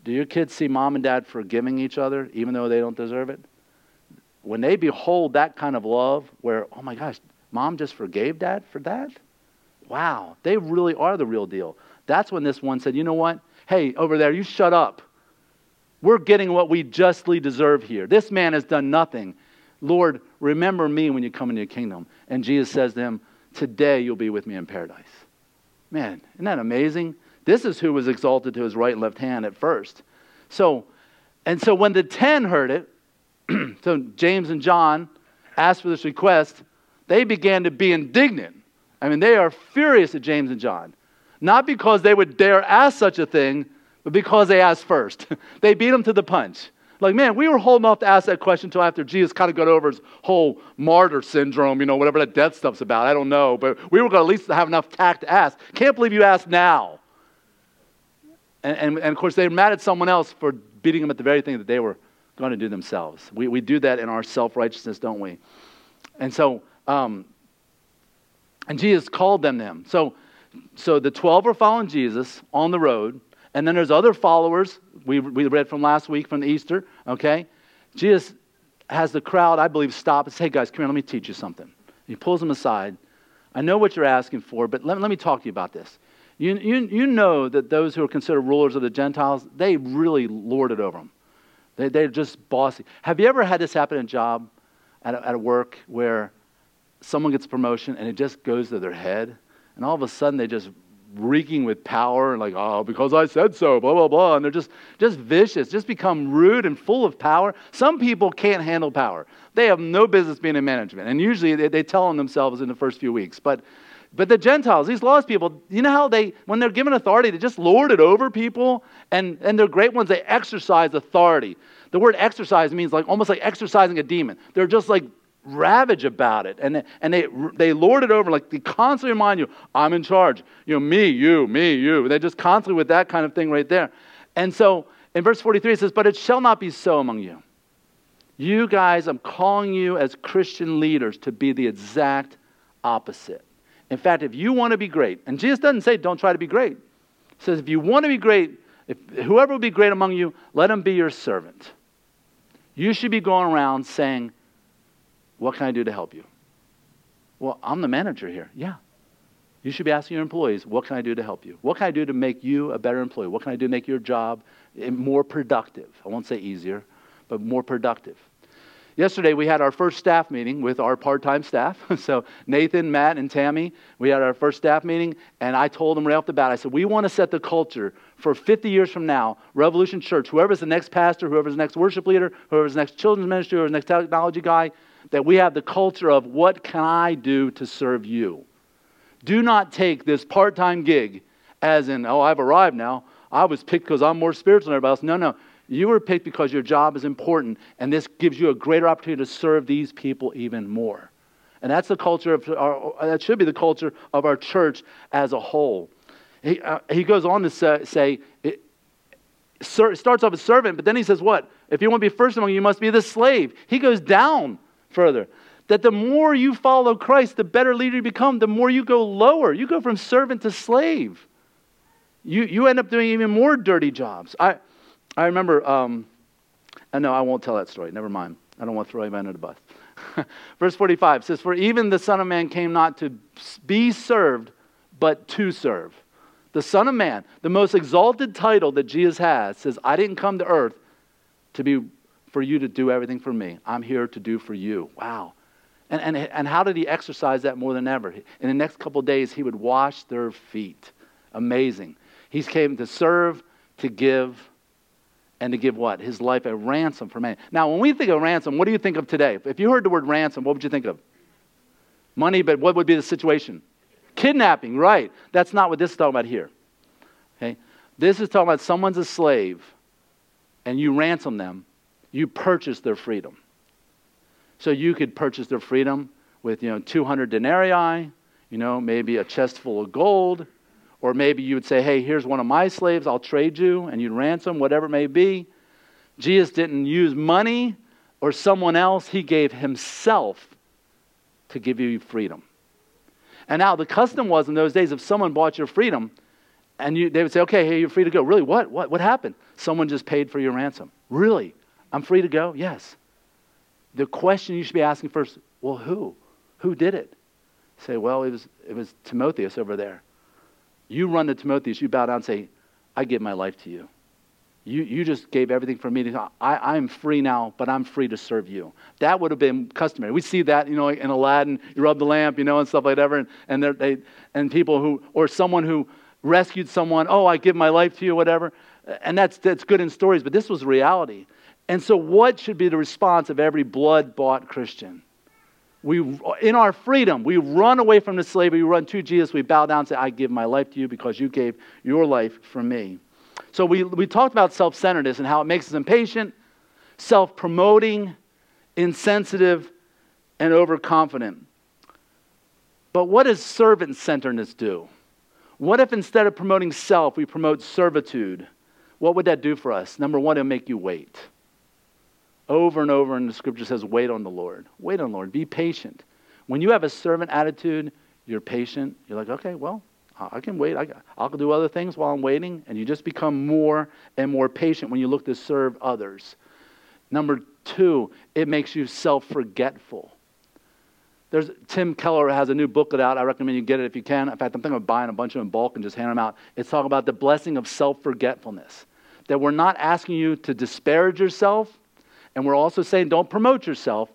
Speaker 1: Do your kids see mom and dad forgiving each other even though they don't deserve it? When they behold that kind of love, where, oh my gosh, mom just forgave dad for that? Wow, they really are the real deal. That's when this one said, you know what? Hey, over there, you shut up. We're getting what we justly deserve here. This man has done nothing. Lord, remember me when you come into your kingdom. And Jesus says to him, Today you'll be with me in paradise. Man, isn't that amazing? This is who was exalted to his right and left hand at first. So, and so when the ten heard it, so James and John asked for this request, they began to be indignant. I mean, they are furious at James and John. Not because they would dare ask such a thing, but because they asked first. they beat them to the punch. Like, man, we were holding off to ask that question until after Jesus kind of got over his whole martyr syndrome, you know, whatever that death stuff's about. I don't know. But we were going to at least have enough tact to ask. Can't believe you asked now. And, and, and, of course, they're mad at someone else for beating them at the very thing that they were going to do themselves. We, we do that in our self righteousness, don't we? And so, um, and Jesus called them them. So, so the 12 are following Jesus on the road. And then there's other followers. We, we read from last week from Easter, okay? Jesus has the crowd, I believe, stop and say, hey, guys, come here, let me teach you something. He pulls them aside. I know what you're asking for, but let, let me talk to you about this. You, you, you know that those who are considered rulers of the Gentiles, they really lord it over them. They, they're just bossy. Have you ever had this happen in a job, at a, at a work, where someone gets a promotion and it just goes to their head? And all of a sudden they just reeking with power and like, oh, because I said so, blah, blah, blah. And they're just, just vicious, just become rude and full of power. Some people can't handle power. They have no business being in management. And usually they, they tell on themselves in the first few weeks. But but the Gentiles, these lost people, you know how they, when their given authority, they just lord it over people? And, and they're great ones, they exercise authority. The word exercise means like almost like exercising a demon. They're just like ravage about it. And, and they, they lord it over, like they constantly remind you, I'm in charge. You know, me, you, me, you. They just constantly with that kind of thing right there. And so in verse 43 it says, But it shall not be so among you. You guys, I'm calling you as Christian leaders to be the exact opposite. In fact, if you want to be great, and Jesus doesn't say don't try to be great. He says if you want to be great, if whoever will be great among you, let him be your servant. You should be going around saying, What can I do to help you? Well, I'm the manager here. Yeah. You should be asking your employees, what can I do to help you? What can I do to make you a better employee? What can I do to make your job eh, more productive? I won't say easier, but more productive. Yesterday, we had our first staff meeting with our part time staff. so, Nathan, Matt, and Tammy, we had our first staff meeting, and I told them right off the bat, I said, We want to set the culture for 50 years from now, Revolution Church, whoever's the next pastor, whoever's the next worship leader, whoever's the next children's ministry, whoever's the next technology guy, that we have the culture of what can I do to serve you? Do not take this part time gig as in, oh, I've arrived now. I was picked because I'm more spiritual than everybody else. No, no. You were picked because your job is important, and this gives you a greater opportunity to serve these people even more. And that's the culture of our, that should be the culture of our church as a whole. He, uh, he goes on to say, say it, starts off as servant, but then he says, What? If you want to be first among you, you must be the slave. He goes down further. That the more you follow Christ, the better leader you become, the more you go lower. You go from servant to slave. You, you end up doing even more dirty jobs. I, I remember, um, and no, I won't tell that story. Never mind. I don't want to throw anybody under the bus. Verse 45 says, For even the Son of Man came not to be served, but to serve. The Son of Man, the most exalted title that Jesus has, says, I didn't come to earth to be for you to do everything for me. I'm here to do for you. Wow. And, and, and how did he exercise that more than ever? In the next couple days, he would wash their feet. Amazing. He came to serve, to give, and to give what? His life a ransom for man. Now, when we think of ransom, what do you think of today? If you heard the word ransom, what would you think of? Money, but what would be the situation? Kidnapping, right. That's not what this is talking about here. Okay? This is talking about someone's a slave and you ransom them, you purchase their freedom. So you could purchase their freedom with, you know, 200 denarii, you know, maybe a chest full of gold, or maybe you would say, hey, here's one of my slaves, I'll trade you, and you'd ransom, whatever it may be. Jesus didn't use money or someone else, he gave himself to give you freedom. And now the custom was in those days if someone bought your freedom, and you, they would say, okay, hey, you're free to go. Really? What? What? What happened? Someone just paid for your ransom. Really? I'm free to go? Yes. The question you should be asking first, well, who? Who did it? Say, well, it was, it was Timotheus over there. You run to Timotheus, you bow down and say, I give my life to you. You, you just gave everything for me. To, I, I'm free now, but I'm free to serve you. That would have been customary. We see that, you know, in Aladdin, you rub the lamp, you know, and stuff like that. And, and, they, and people who, or someone who rescued someone, oh, I give my life to you, whatever. And that's, that's good in stories, but this was reality. And so, what should be the response of every blood bought Christian? We, in our freedom, we run away from the slavery, we run to Jesus, we bow down and say, I give my life to you because you gave your life for me. So we, we talked about self centeredness and how it makes us impatient, self promoting, insensitive, and overconfident. But what does servant centeredness do? What if instead of promoting self, we promote servitude? What would that do for us? Number one, it'll make you wait. Over and over in the scripture says, wait on the Lord. Wait on the Lord. Be patient. When you have a servant attitude, you're patient. You're like, okay, well, I can wait. I, will do other things while I'm waiting. And you just become more and more patient when you look to serve others. Number two, it makes you self forgetful. There's, Tim Keller has a new booklet out. I recommend you get it if you can. In fact, I'm thinking of buying a bunch of them in bulk and just hand them out. It's talking about the blessing of self forgetfulness. That we're not asking you to disparage yourself, and we're also saying don't promote yourself,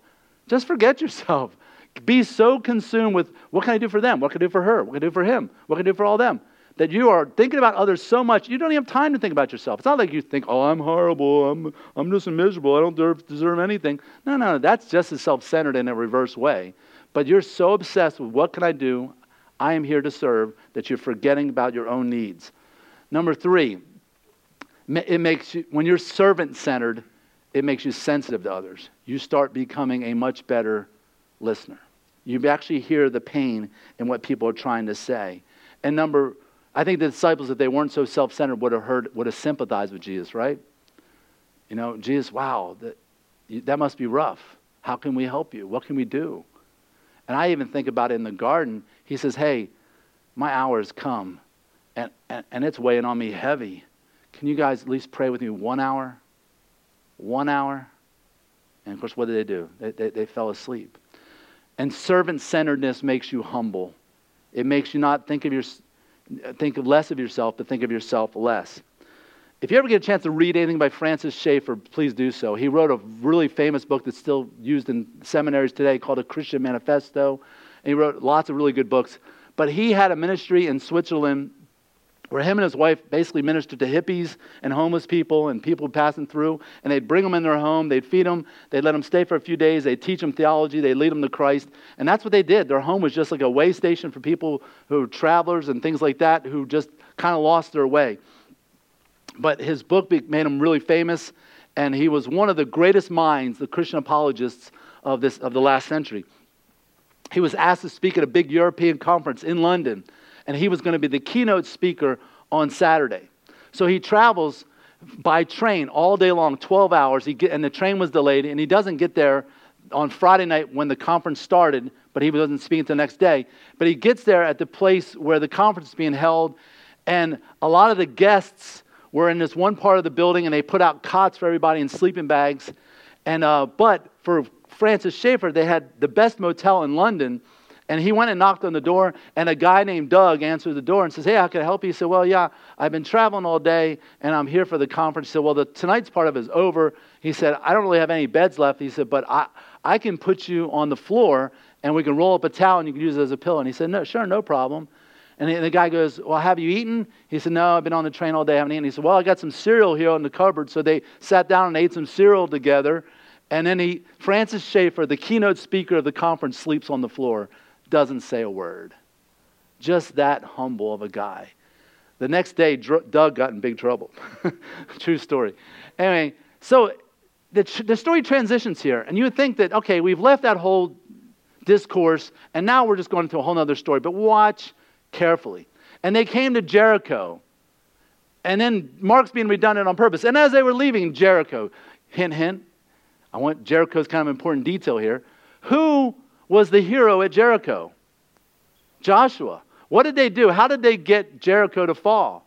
Speaker 1: just forget yourself. Be so consumed with what can I do for them? What can I do for her? What can I do for him? What can I do for all them? That you are thinking about others so much, you don't even have time to think about yourself. It's not like you think, oh, I'm horrible. I'm, I'm just miserable. I don't deserve, deserve anything. No, no, that's just as self centered in a reverse way. But you're so obsessed with what can I do? I am here to serve that you're forgetting about your own needs. Number three, it makes you, when you're servant centered, it makes you sensitive to others. You start becoming a much better listener. You actually hear the pain in what people are trying to say. And number, I think the disciples, if they weren't so self centered, would have heard, would have sympathized with Jesus, right? You know, Jesus, wow, that, that must be rough. How can we help you? What can we do? And I even think about it in the garden. He says, Hey, my hour has come, and, and, and it's weighing on me heavy. Can you guys at least pray with me one hour? One hour. And of course, what did they do? They, they, they fell asleep. And servant centeredness makes you humble. It makes you not think of your, think of less of yourself, but think of yourself less. If you ever get a chance to read anything by Francis Schaeffer, please do so. He wrote a really famous book that's still used in seminaries today called A Christian Manifesto. And he wrote lots of really good books. But he had a ministry in Switzerland where him and his wife basically ministered to hippies and homeless people and people passing through. And they'd bring them in their home, they'd feed them, they'd let them stay for a few days, they'd teach them theology, they'd lead them to Christ. And that's what they did. Their home was just like a way station for people who were travelers and things like that who just kind of lost their way. But his book made him really famous, and he was one of the greatest minds, the Christian apologists of, this, of the last century. He was asked to speak at a big European conference in London, and he was going to be the keynote speaker on Saturday. So he travels by train all day long, 12 hours, he get, and the train was delayed, and he doesn't get there on Friday night when the conference started, but he wasn't speaking the next day. But he gets there at the place where the conference is being held, and a lot of the guests were in this one part of the building and they put out cots for everybody in sleeping bags. And, uh, but for Francis Schaeffer, they had the best motel in London. And he went and knocked on the door, and a guy named Doug answered the door and says, Hey, how can I help you? He said, Well, yeah, I've been traveling all day, and I'm here for the conference. He said, Well, the, tonight's part of it is over. He said, I don't really have any beds left. He said, But I, I can put you on the floor, and we can roll up a towel, and you can use it as a pillow. And he said, No, sure, no problem. And the guy goes, Well, have you eaten? He said, No, I've been on the train all day, I haven't eaten. He said, Well, I got some cereal here in the cupboard. So they sat down and ate some cereal together. And then he, Francis Schaeffer, the keynote speaker of the conference, sleeps on the floor, doesn't say a word. Just that humble of a guy. The next day, Doug got in big trouble. True story. Anyway, so the, the story transitions here. And you would think that, okay, we've left that whole discourse, and now we're just going into a whole other story. But watch carefully. And they came to Jericho. And then Mark's being redundant on purpose. And as they were leaving Jericho, hint, hint, I want Jericho's kind of important detail here. Who was the hero at Jericho? Joshua. What did they do? How did they get Jericho to fall?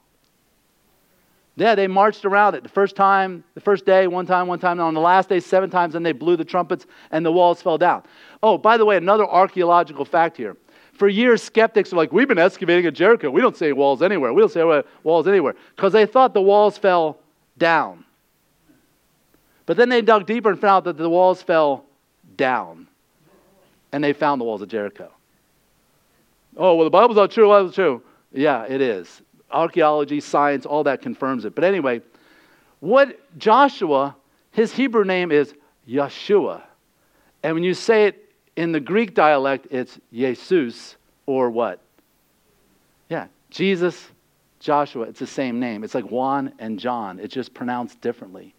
Speaker 1: Yeah, they marched around it. The first time, the first day, one time, one time. And on the last day, seven times, and they blew the trumpets and the walls fell down. Oh, by the way, another archaeological fact here. For years, skeptics were like, we've been excavating at Jericho. We don't see walls anywhere. We don't see walls anywhere. Because they thought the walls fell down. But then they dug deeper and found out that the walls fell down. And they found the walls of Jericho. Oh, well, the Bible's not true. Well, it's true. Yeah, it is. Archaeology, science, all that confirms it. But anyway, what Joshua, his Hebrew name is Yeshua. And when you say it in the Greek dialect, it's Jesus or what? Yeah, Jesus, Joshua. It's the same name. It's like Juan and John. It's just pronounced differently.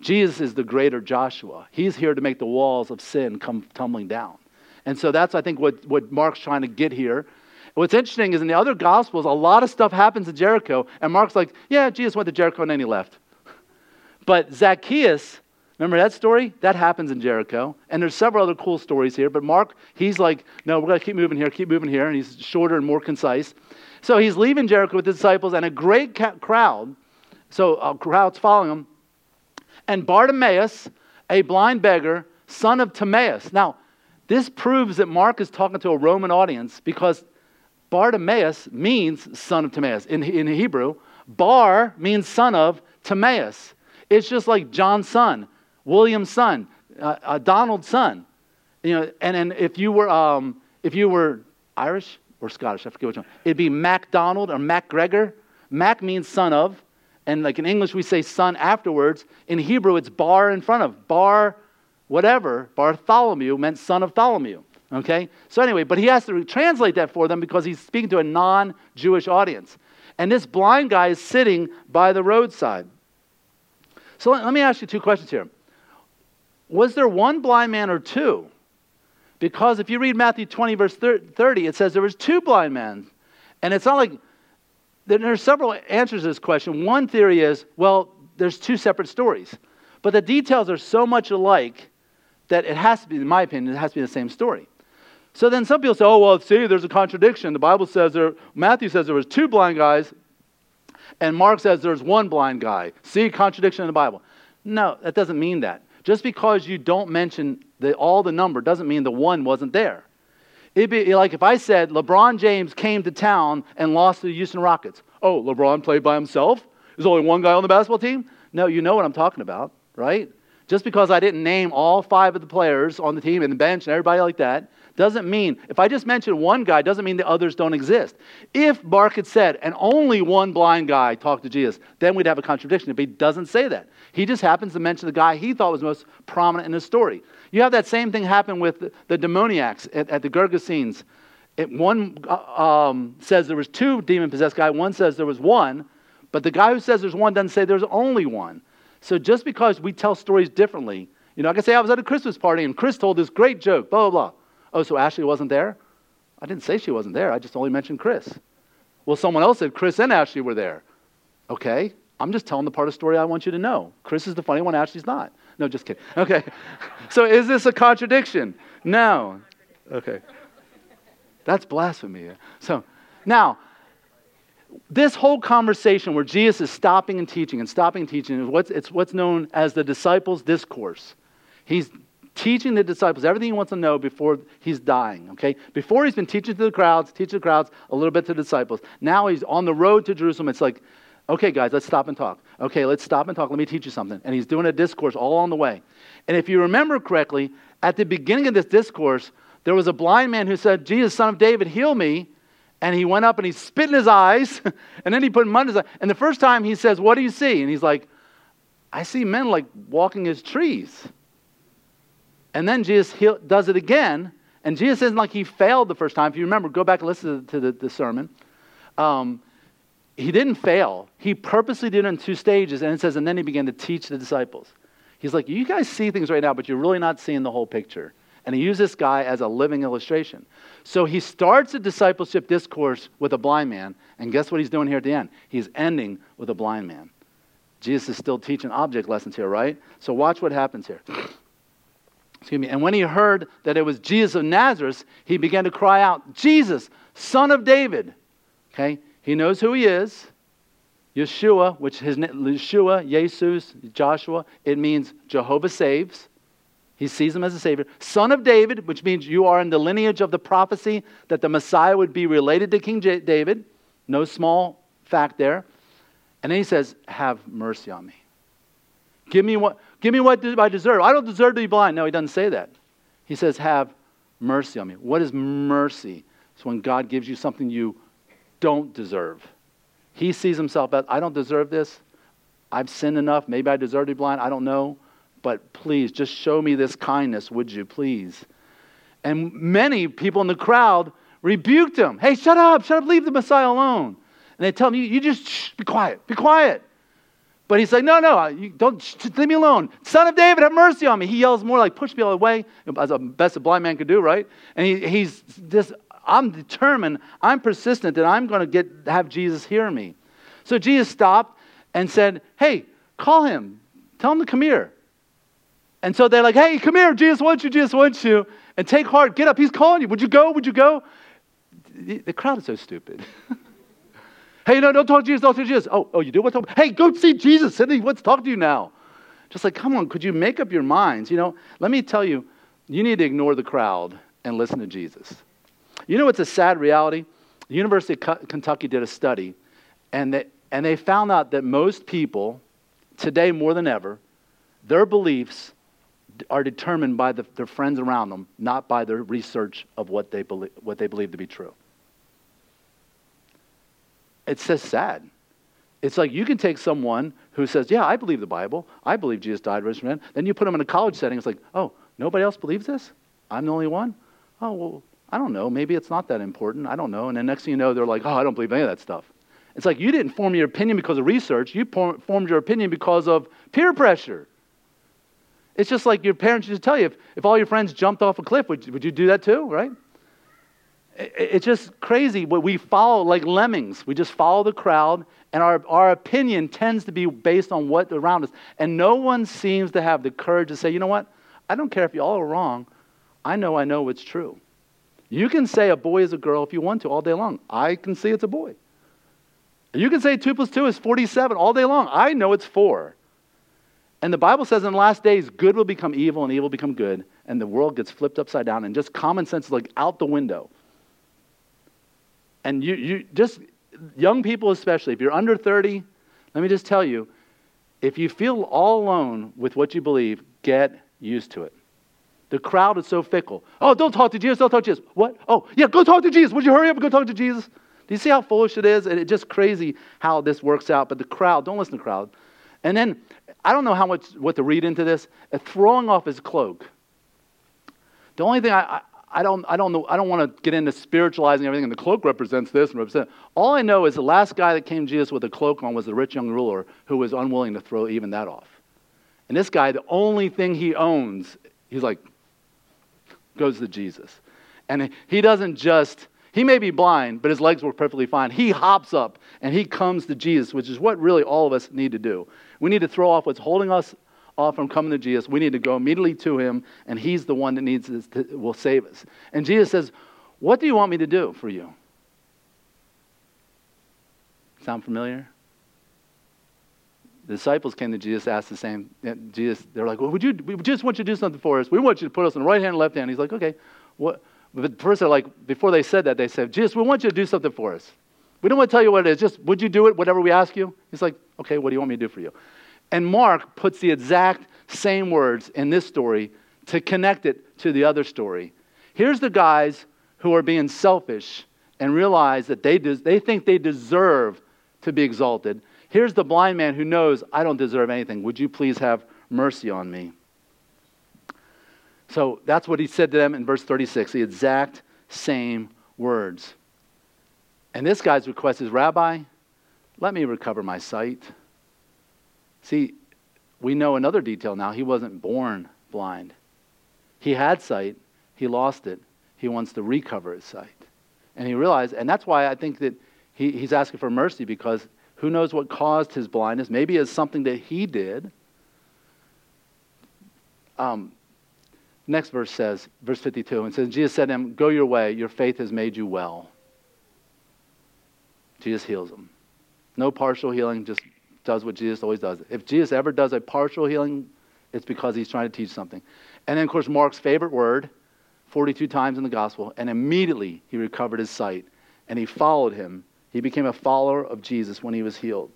Speaker 1: Jesus is the greater Joshua. He's here to make the walls of sin come tumbling down. And so that's, I think, what, what Mark's trying to get here. What's interesting is in the other Gospels, a lot of stuff happens in Jericho, and Mark's like, yeah, Jesus went to Jericho and then he left. But Zacchaeus Remember that story? That happens in Jericho. And there's several other cool stories here. But Mark, he's like, no, we're going to keep moving here, keep moving here. And he's shorter and more concise. So he's leaving Jericho with the disciples and a great ca- crowd. So a crowd's following him. And Bartimaeus, a blind beggar, son of Timaeus. Now, this proves that Mark is talking to a Roman audience because Bartimaeus means son of Timaeus. In, in Hebrew, Bar means son of Timaeus. It's just like John's son. William's son, uh, uh, Donald's son. You know, and, and if you were um, if you were Irish or Scottish, I forget which one, it'd be MacDonald or MacGregor. Mac means son of, and like in English we say son afterwards. In Hebrew it's bar in front of. Bar, whatever, Bartholomew meant son of Tholomew. Okay? So anyway, but he has to translate that for them because he's speaking to a non Jewish audience. And this blind guy is sitting by the roadside. So let, let me ask you two questions here was there one blind man or two? Because if you read Matthew 20, verse 30, it says there was two blind men. And it's not like there are several answers to this question. One theory is, well, there's two separate stories. But the details are so much alike that it has to be, in my opinion, it has to be the same story. So then some people say, oh, well, see, there's a contradiction. The Bible says there, Matthew says there was two blind guys, and Mark says there's one blind guy. See, contradiction in the Bible. No, that doesn't mean that. Just because you don't mention the, all the number doesn't mean the one wasn't there. It'd be like if I said LeBron James came to town and lost to the Houston Rockets. Oh, LeBron played by himself? There's only one guy on the basketball team? No, you know what I'm talking about, right? Just because I didn't name all five of the players on the team and the bench and everybody like that doesn't mean, if I just mention one guy, doesn't mean the others don't exist. If Mark had said, and only one blind guy talked to Jesus, then we'd have a contradiction. If he doesn't say that, he just happens to mention the guy he thought was most prominent in the story. You have that same thing happen with the, demoniacs at, at the Gergesenes. It, one uh, um, says there was two demon-possessed guys. One says there was one, but the guy who says there's one doesn't say there's only one. So just because we tell stories differently, you know, I can say I was at a Christmas party and Chris told this great joke, blah, blah, blah. Oh, so Ashley wasn't there? I didn't say she wasn't there. I just only mentioned Chris. Well, someone else said Chris and Ashley were there. Okay, I'm just telling the part of the story I want you to know. Chris is the funny one, Ashley's not. No, just kidding. Okay. so is this a contradiction? No. Okay. That's blasphemy. So now, this whole conversation where Jesus is stopping and teaching and stopping and teaching is what's, it's what's known as the disciples' discourse. He's teaching the disciples everything he wants to know before he's dying, okay? Before he's been teaching to the crowds, teaching the crowds, a little bit to the disciples. Now he's on the road to Jerusalem. It's like, okay, guys, let's stop and talk. Okay, let's stop and talk. Let me teach you something. And he's doing a discourse all on the way. And if you remember correctly, at the beginning of this discourse, there was a blind man who said, Jesus, son of David, heal me. And he went up and he spit in his eyes, and then he put mud in his eyes. And the first time he says, What do you see? And he's like, I see men like walking as trees. And then Jesus does it again. And Jesus isn't like he failed the first time. If you remember, go back and listen to the, the sermon. Um, he didn't fail. He purposely did it in two stages. And it says, and then he began to teach the disciples. He's like, you guys see things right now, but you're really not seeing the whole picture. And he used this guy as a living illustration. So he starts a discipleship discourse with a blind man. And guess what he's doing here at the end? He's ending with a blind man. Jesus is still teaching object lessons here, right? So watch what happens here. Excuse me. And when he heard that it was Jesus of Nazareth, he began to cry out, Jesus, son of David. Okay? He knows who he is. Yeshua, which his Yeshua, Jesus, Joshua, it means Jehovah saves. He sees him as a savior. Son of David, which means you are in the lineage of the prophecy that the Messiah would be related to King J- David. No small fact there. And then he says, Have mercy on me. Give me what Give me what I deserve. I don't deserve to be blind. No, he doesn't say that. He says, Have mercy on me. What is mercy? It's when God gives you something you don't deserve. He sees himself as, I don't deserve this. I've sinned enough. Maybe I deserve to be blind. I don't know. But please, just show me this kindness, would you, please? And many people in the crowd rebuked him. Hey, shut up, shut up, leave the Messiah alone. And they tell him, you, you just shh, be quiet, be quiet. But he's like, no, no, you don't leave me alone. Son of David, have mercy on me. He yells more like, push me all the way, as the best a blind man could do, right? And he, he's this, I'm determined, I'm persistent that I'm going to get have Jesus hear me. So Jesus stopped and said, hey, call him. Tell him to come here. And so they're like, hey, come here. Jesus wants you. Jesus wants you. And take heart. Get up. He's calling you. Would you go? Would you go? The crowd is so stupid. Hey, no, don't talk to Jesus, don't talk to Jesus. Oh, oh, you do talk? Hey, go see Jesus. He wants to talk to you now. Just like, come on, could you make up your minds? You know, let me tell you, you need to ignore the crowd and listen to Jesus. You know, it's a sad reality. The University of Kentucky did a study, and they, and they found out that most people, today more than ever, their beliefs are determined by the, their friends around them, not by their research of what they, believe, what they believe to be true. It's just sad. It's like you can take someone who says, Yeah, I believe the Bible. I believe Jesus died, rose from dead. Then you put them in a college setting. It's like, Oh, nobody else believes this? I'm the only one? Oh, well, I don't know. Maybe it's not that important. I don't know. And then next thing you know, they're like, Oh, I don't believe any of that stuff. It's like you didn't form your opinion because of research. You formed your opinion because of peer pressure. It's just like your parents used to tell you if, if all your friends jumped off a cliff, would, would you do that too, right? It's just crazy. We follow like lemmings. We just follow the crowd, and our, our opinion tends to be based on what around us. And no one seems to have the courage to say, you know what? I don't care if you all are wrong. I know I know what's true. You can say a boy is a girl if you want to all day long. I can see it's a boy. You can say 2 plus 2 is 47 all day long. I know it's 4. And the Bible says in the last days, good will become evil and evil will become good, and the world gets flipped upside down, and just common sense is like out the window. And you, you just, young people especially, if you're under 30, let me just tell you, if you feel all alone with what you believe, get used to it. The crowd is so fickle. Oh, don't talk to Jesus, don't talk to Jesus. What? Oh, yeah, go talk to Jesus. Would you hurry up and go talk to Jesus? Do you see how foolish it is? And it's just crazy how this works out. But the crowd, don't listen to the crowd. And then, I don't know how much what to read into this. throwing off his cloak. The only thing I, I, I don't, I don't know, I don't want to get into spiritualizing everything, and the cloak represents this and represents. All I know is the last guy that came to Jesus with a cloak on was the rich young ruler who was unwilling to throw even that off. And this guy, the only thing he owns, he's like, goes to Jesus. And he doesn't just, he may be blind, but his legs were perfectly fine. He hops up and he comes to Jesus, which is what really all of us need to do. We need to throw off what's holding us off from coming to Jesus. We need to go immediately to him, and he's the one that needs to, will save us. And Jesus says, What do you want me to do for you? Sound familiar? The disciples came to Jesus, asked the same. Jesus, they're like, "Well, would you? We just want you to do something for us. We want you to put us on the right hand and left hand." He's like, "Okay, what?" But first, they're like, before they said that, they said, "Jesus, we want you to do something for us. We don't want to tell you what it is. Just would you do it? Whatever we ask you." He's like, "Okay, what do you want me to do for you?" And Mark puts the exact same words in this story to connect it to the other story. Here's the guys who are being selfish and realize that they, des- they think they deserve to be exalted. Here's the blind man who knows, I don't deserve anything. Would you please have mercy on me? So that's what he said to them in verse 36, the exact same words. And this guy's request is Rabbi, let me recover my sight. See, we know another detail now. He wasn't born blind, he had sight, he lost it. He wants to recover his sight. And he realized, and that's why I think that he, he's asking for mercy because who knows what caused his blindness? Maybe it's something that he did. Um, next verse says, verse 52, and says, Jesus said to him, Go your way, your faith has made you well. Jesus heals them. No partial healing, just does what Jesus always does. If Jesus ever does a partial healing, it's because he's trying to teach something. And then, of course, Mark's favorite word, 42 times in the gospel, and immediately he recovered his sight and he followed him he became a follower of Jesus when he was healed.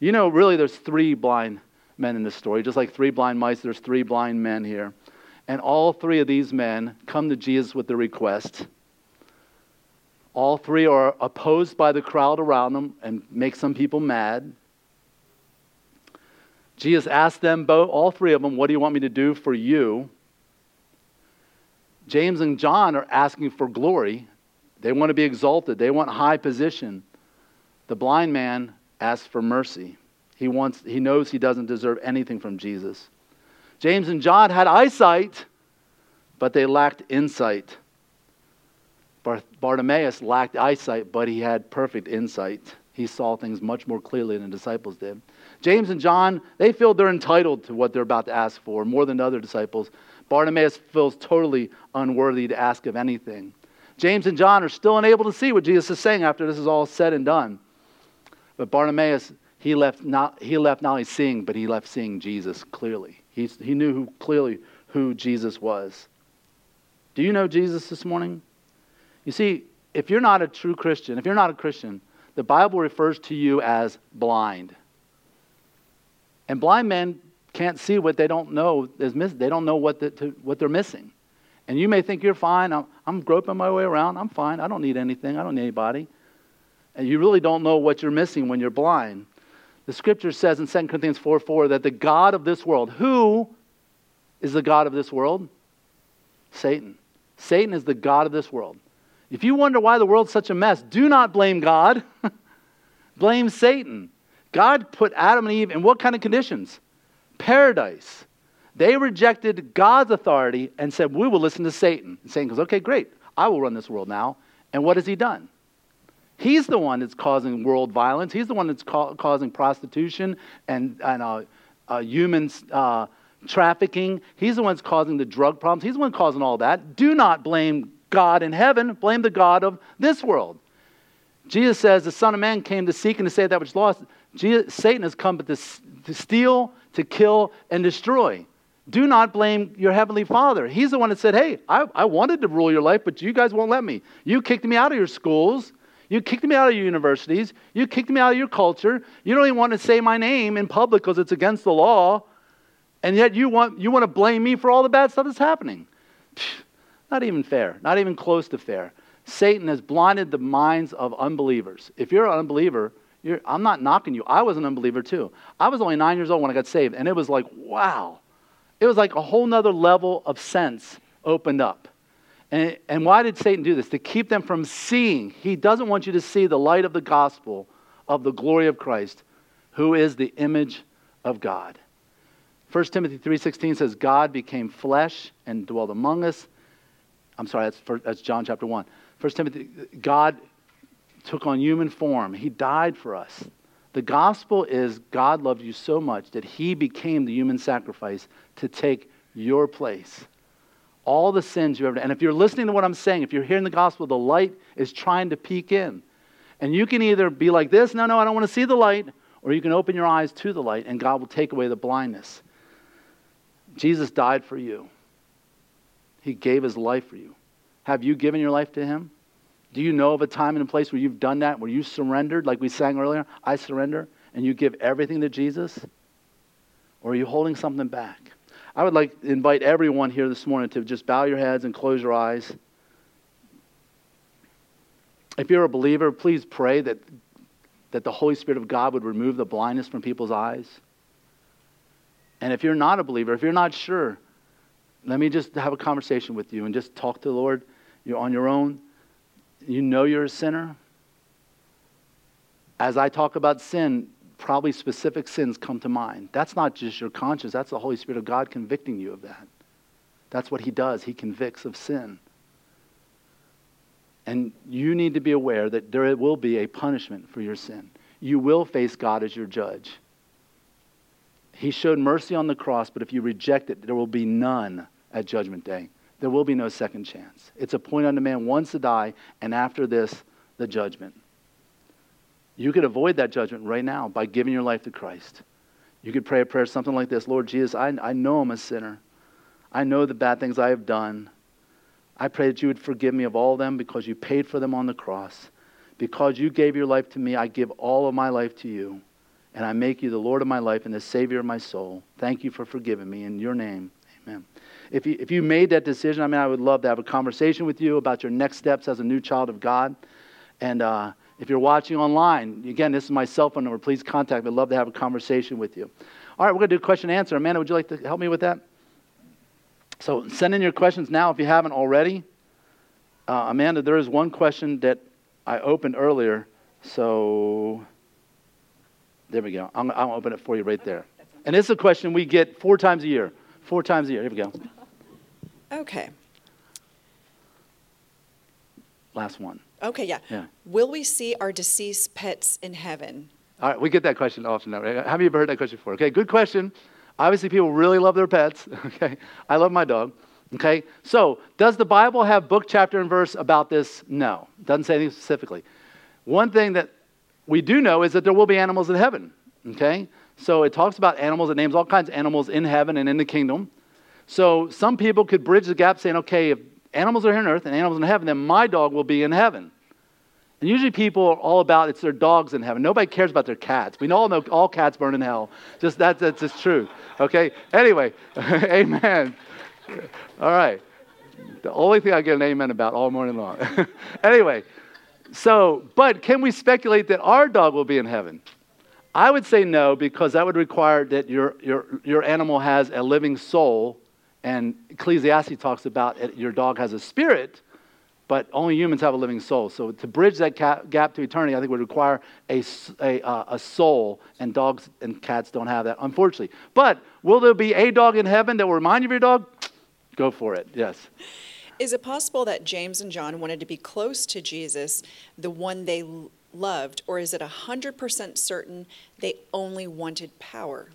Speaker 1: You know, really, there's three blind men in this story. Just like three blind mice, there's three blind men here. And all three of these men come to Jesus with a request. All three are opposed by the crowd around them and make some people mad. Jesus asked them, both, all three of them, What do you want me to do for you? James and John are asking for glory. They want to be exalted, they want high position. The blind man asks for mercy. He, wants, he knows he doesn't deserve anything from Jesus. James and John had eyesight, but they lacked insight. Bartimaeus lacked eyesight, but he had perfect insight. He saw things much more clearly than the disciples did. James and John, they feel they're entitled to what they're about to ask for more than the other disciples. Bartimaeus feels totally unworthy to ask of anything. James and John are still unable to see what Jesus is saying after this is all said and done. But Bartimaeus, he left not, he left not only seeing, but he left seeing Jesus clearly. He, he knew who, clearly who Jesus was. Do you know Jesus this morning? You see, if you're not a true Christian, if you're not a Christian, the Bible refers to you as blind. And blind men can't see what they don't know is miss, they don't know what, the, to, what they're missing. And you may think you're fine. I'm, I'm groping my way around. I'm fine. I don't need anything. I don't need anybody. And you really don't know what you're missing when you're blind. The scripture says in 2 Corinthians 4 4 that the God of this world, who is the God of this world? Satan. Satan is the God of this world. If you wonder why the world's such a mess, do not blame God. blame Satan. God put Adam and Eve in what kind of conditions? Paradise. They rejected God's authority and said, We will listen to Satan. And Satan goes, Okay, great. I will run this world now. And what has he done? He's the one that's causing world violence. He's the one that's ca- causing prostitution and, and uh, uh, human uh, trafficking. He's the one that's causing the drug problems. He's the one causing all that. Do not blame God in heaven, blame the God of this world. Jesus says the Son of Man came to seek and to save that which lost. Jesus, Satan has come to, to steal, to kill and destroy. Do not blame your heavenly father. He's the one that said, Hey, I, I wanted to rule your life, but you guys won't let me. You kicked me out of your schools. You kicked me out of your universities. You kicked me out of your culture. You don't even want to say my name in public because it's against the law. And yet you want, you want to blame me for all the bad stuff that's happening. Not even fair. Not even close to fair. Satan has blinded the minds of unbelievers. If you're an unbeliever, you're, I'm not knocking you. I was an unbeliever too. I was only nine years old when I got saved, and it was like, wow. It was like a whole nother level of sense opened up. And, and why did Satan do this? To keep them from seeing. He doesn't want you to see the light of the gospel of the glory of Christ, who is the image of God. 1 Timothy 3.16 says, God became flesh and dwelled among us. I'm sorry, that's, for, that's John chapter 1. 1 Timothy, God took on human form. He died for us. The gospel is God loved you so much that he became the human sacrifice to take your place. All the sins you ever done. And if you're listening to what I'm saying, if you're hearing the gospel, the light is trying to peek in. And you can either be like this, no, no, I don't want to see the light, or you can open your eyes to the light and God will take away the blindness. Jesus died for you. He gave his life for you. Have you given your life to him? Do you know of a time and a place where you've done that, where you surrendered, like we sang earlier? I surrender, and you give everything to Jesus? Or are you holding something back? I would like to invite everyone here this morning to just bow your heads and close your eyes. If you're a believer, please pray that, that the Holy Spirit of God would remove the blindness from people's eyes. And if you're not a believer, if you're not sure, let me just have a conversation with you and just talk to the Lord. You're on your own. You know you're a sinner. As I talk about sin, probably specific sins come to mind. That's not just your conscience, that's the Holy Spirit of God convicting you of that. That's what He does, He convicts of sin. And you need to be aware that there will be a punishment for your sin. You will face God as your judge. He showed mercy on the cross, but if you reject it, there will be none at Judgment Day. There will be no second chance. It's appointed unto man once to die, and after this, the judgment. You could avoid that judgment right now by giving your life to Christ. You could pray a prayer something like this Lord Jesus, I, I know I'm a sinner. I know the bad things I have done. I pray that you would forgive me of all of them because you paid for them on the cross. Because you gave your life to me, I give all of my life to you and I make you the Lord of my life and the Savior of my soul. Thank you for forgiving me. In your name. If you, if you made that decision, I mean, I would love to have a conversation with you about your next steps as a new child of God. And uh, if you're watching online, again, this is my cell phone number. Please contact me. I'd love to have a conversation with you. All right, we're going to do question and answer. Amanda, would you like to help me with that? So send in your questions now if you haven't already. Uh, Amanda, there is one question that I opened earlier. So there we go. I'm, I'll open it for you right there. And is a question we get four times a year. Four times a year. Here we go.
Speaker 3: Okay.
Speaker 1: Last one.
Speaker 3: Okay, yeah.
Speaker 1: Yeah.
Speaker 3: Will we see our deceased pets in heaven?
Speaker 1: All right, we get that question often. Now. Have you ever heard that question before? Okay, good question. Obviously, people really love their pets. Okay, I love my dog. Okay, so does the Bible have book, chapter, and verse about this? No, doesn't say anything specifically. One thing that we do know is that there will be animals in heaven. Okay? So it talks about animals, it names all kinds of animals in heaven and in the kingdom. So some people could bridge the gap saying, okay, if animals are here on earth and animals in heaven, then my dog will be in heaven. And usually people are all about it's their dogs in heaven. Nobody cares about their cats. We all know all cats burn in hell. Just that's that's just true. Okay? Anyway, amen. All right. The only thing I get an amen about all morning long. anyway, so, but can we speculate that our dog will be in heaven? I would say no, because that would require that your, your, your animal has a living soul. And Ecclesiastes talks about it, your dog has a spirit, but only humans have a living soul. So to bridge that gap to eternity, I think would require a, a, uh, a soul, and dogs and cats don't have that, unfortunately. But will there be a dog in heaven that will remind you of your dog? Go for it, yes.
Speaker 3: Is it possible that James and John wanted to be close to Jesus, the one they loved, or is it 100% certain they only wanted power?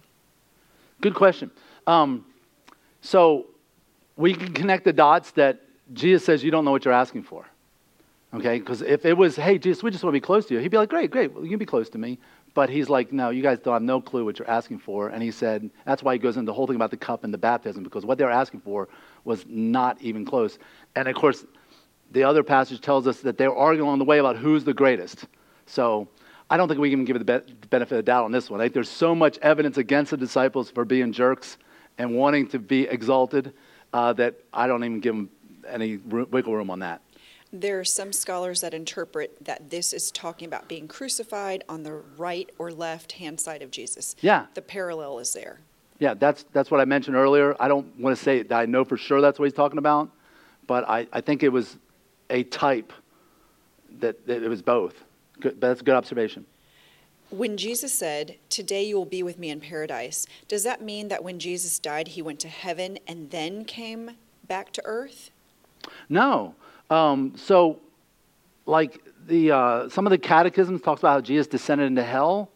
Speaker 1: Good question. Um, so we can connect the dots that Jesus says you don't know what you're asking for. Okay, because if it was, hey, Jesus, we just want to be close to you, he'd be like, great, great, well, you can be close to me. But he's like, no, you guys don't have no clue what you're asking for. And he said, that's why he goes into the whole thing about the cup and the baptism, because what they were asking for was not even close. And of course, the other passage tells us that they were arguing along the way about who's the greatest. So I don't think we can give it the benefit of the doubt on this one. Like, there's so much evidence against the disciples for being jerks and wanting to be exalted uh, that I don't even give them any wiggle room on that.
Speaker 3: There are some scholars that interpret that this is talking about being crucified on the right or left hand side of Jesus.
Speaker 1: Yeah.
Speaker 3: The parallel is there.
Speaker 1: Yeah, that's, that's what I mentioned earlier. I don't want to say that I know for sure that's what he's talking about, but I, I think it was a type that, that it was both. Good, that's a good observation.
Speaker 3: When Jesus said, Today you will be with me in paradise, does that mean that when Jesus died, he went to heaven and then came back to earth?
Speaker 1: No. Um, so, like the uh, some of the catechisms talks about how Jesus descended into hell,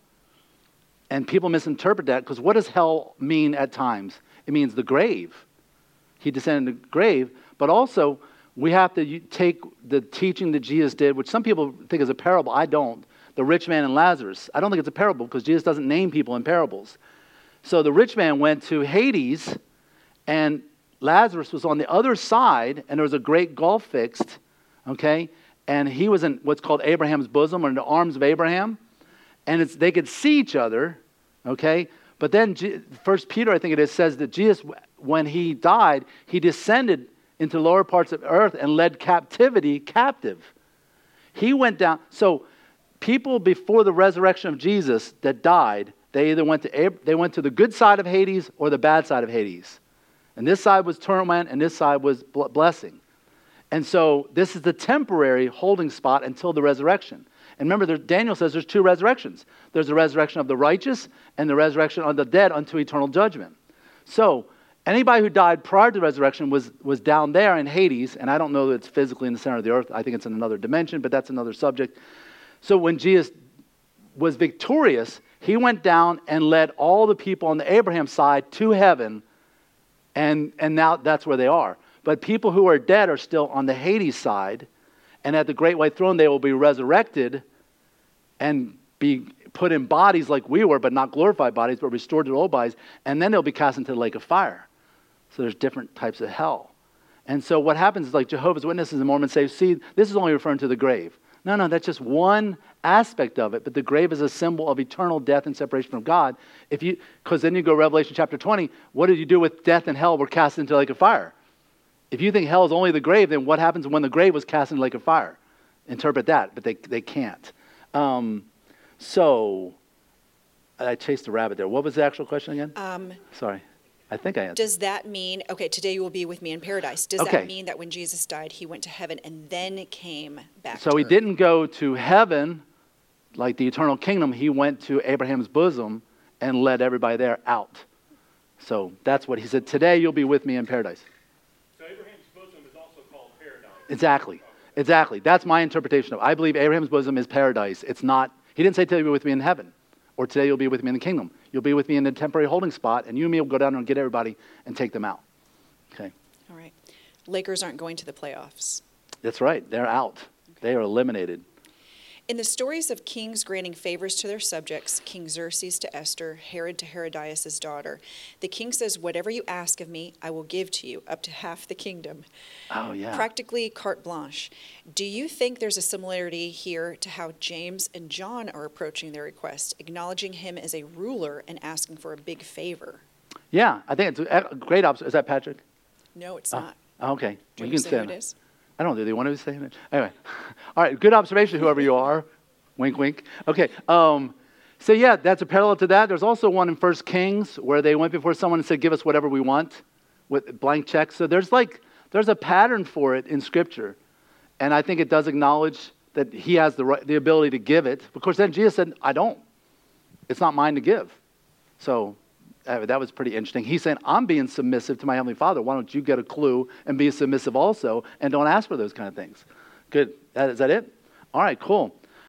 Speaker 1: and people misinterpret that because what does hell mean at times? It means the grave. He descended into the grave, but also we have to take the teaching that Jesus did, which some people think is a parable. I don't. The rich man and Lazarus. I don't think it's a parable because Jesus doesn't name people in parables. So the rich man went to Hades, and Lazarus was on the other side, and there was a great gulf fixed, okay? And he was in what's called Abraham's bosom or in the arms of Abraham. And they could see each other, okay? But then First Peter, I think it is, says that Jesus, when he died, he descended into lower parts of earth and led captivity captive. He went down. So people before the resurrection of Jesus that died, they either went to, they went to the good side of Hades or the bad side of Hades. And this side was torment, and this side was blessing. And so this is the temporary holding spot until the resurrection. And remember, there, Daniel says there's two resurrections there's the resurrection of the righteous and the resurrection of the dead unto eternal judgment. So anybody who died prior to the resurrection was, was down there in Hades, and I don't know that it's physically in the center of the earth. I think it's in another dimension, but that's another subject. So when Jesus was victorious, he went down and led all the people on the Abraham side to heaven and, and now that's where they are. But people who are dead are still on the Hades side, and at the great white throne they will be resurrected and be put in bodies like we were, but not glorified bodies, but restored to old bodies, and then they'll be cast into the lake of fire. So there's different types of hell. And so what happens is like Jehovah's Witnesses and Mormons say, see, this is only referring to the grave. No, no, that's just one aspect of it. But the grave is a symbol of eternal death and separation from God. If you, because then you go Revelation chapter 20. What did you do with death and hell were cast into lake of fire? If you think hell is only the grave, then what happens when the grave was cast into lake of fire? Interpret that, but they, they can't. Um, so I chased a rabbit there. What was the actual question again? Um, Sorry. I think I answered.
Speaker 3: Does that mean, okay, today you will be with me in paradise? Does
Speaker 1: okay.
Speaker 3: that mean that when Jesus died, he went to heaven and then came back
Speaker 1: So he
Speaker 3: earth?
Speaker 1: didn't go to heaven like the eternal kingdom. He went to Abraham's bosom and led everybody there out. So that's what he said. Today you'll be with me in paradise.
Speaker 4: So Abraham's bosom is also called paradise.
Speaker 1: Exactly. Exactly. That's my interpretation of it. I believe Abraham's bosom is paradise. It's not, he didn't say today you'll be with me in heaven or today you'll be with me in the kingdom. You'll be with me in a temporary holding spot, and you and me will go down and get everybody and take them out. Okay.
Speaker 3: All right. Lakers aren't going to the playoffs.
Speaker 1: That's right. They're out. Okay. They are eliminated.
Speaker 3: In the stories of kings granting favors to their subjects, King Xerxes to Esther, Herod to Herodias' daughter, the king says, Whatever you ask of me, I will give to you, up to half the kingdom.
Speaker 1: Oh, yeah.
Speaker 3: Practically carte blanche. Do you think there's a similarity here to how James and John are approaching their request, acknowledging him as a ruler and asking for a big favor?
Speaker 1: Yeah, I think it's a great observation. Is that Patrick?
Speaker 3: No, it's oh, not.
Speaker 1: Okay.
Speaker 3: Do you, you can say who it is?
Speaker 1: I don't know. Do they want to say it? Anyway. All right. Good observation, whoever you are. wink, wink. Okay. Um, so, yeah, that's a parallel to that. There's also one in First Kings where they went before someone and said, Give us whatever we want with blank checks. So, there's like, there's a pattern for it in Scripture. And I think it does acknowledge that he has the, right, the ability to give it. Of course, then Jesus said, I don't. It's not mine to give. So uh, that was pretty interesting. He's saying, I'm being submissive to my Heavenly Father. Why don't you get a clue and be submissive also and don't ask for those kind of things? Good. That, is that it? All right, cool.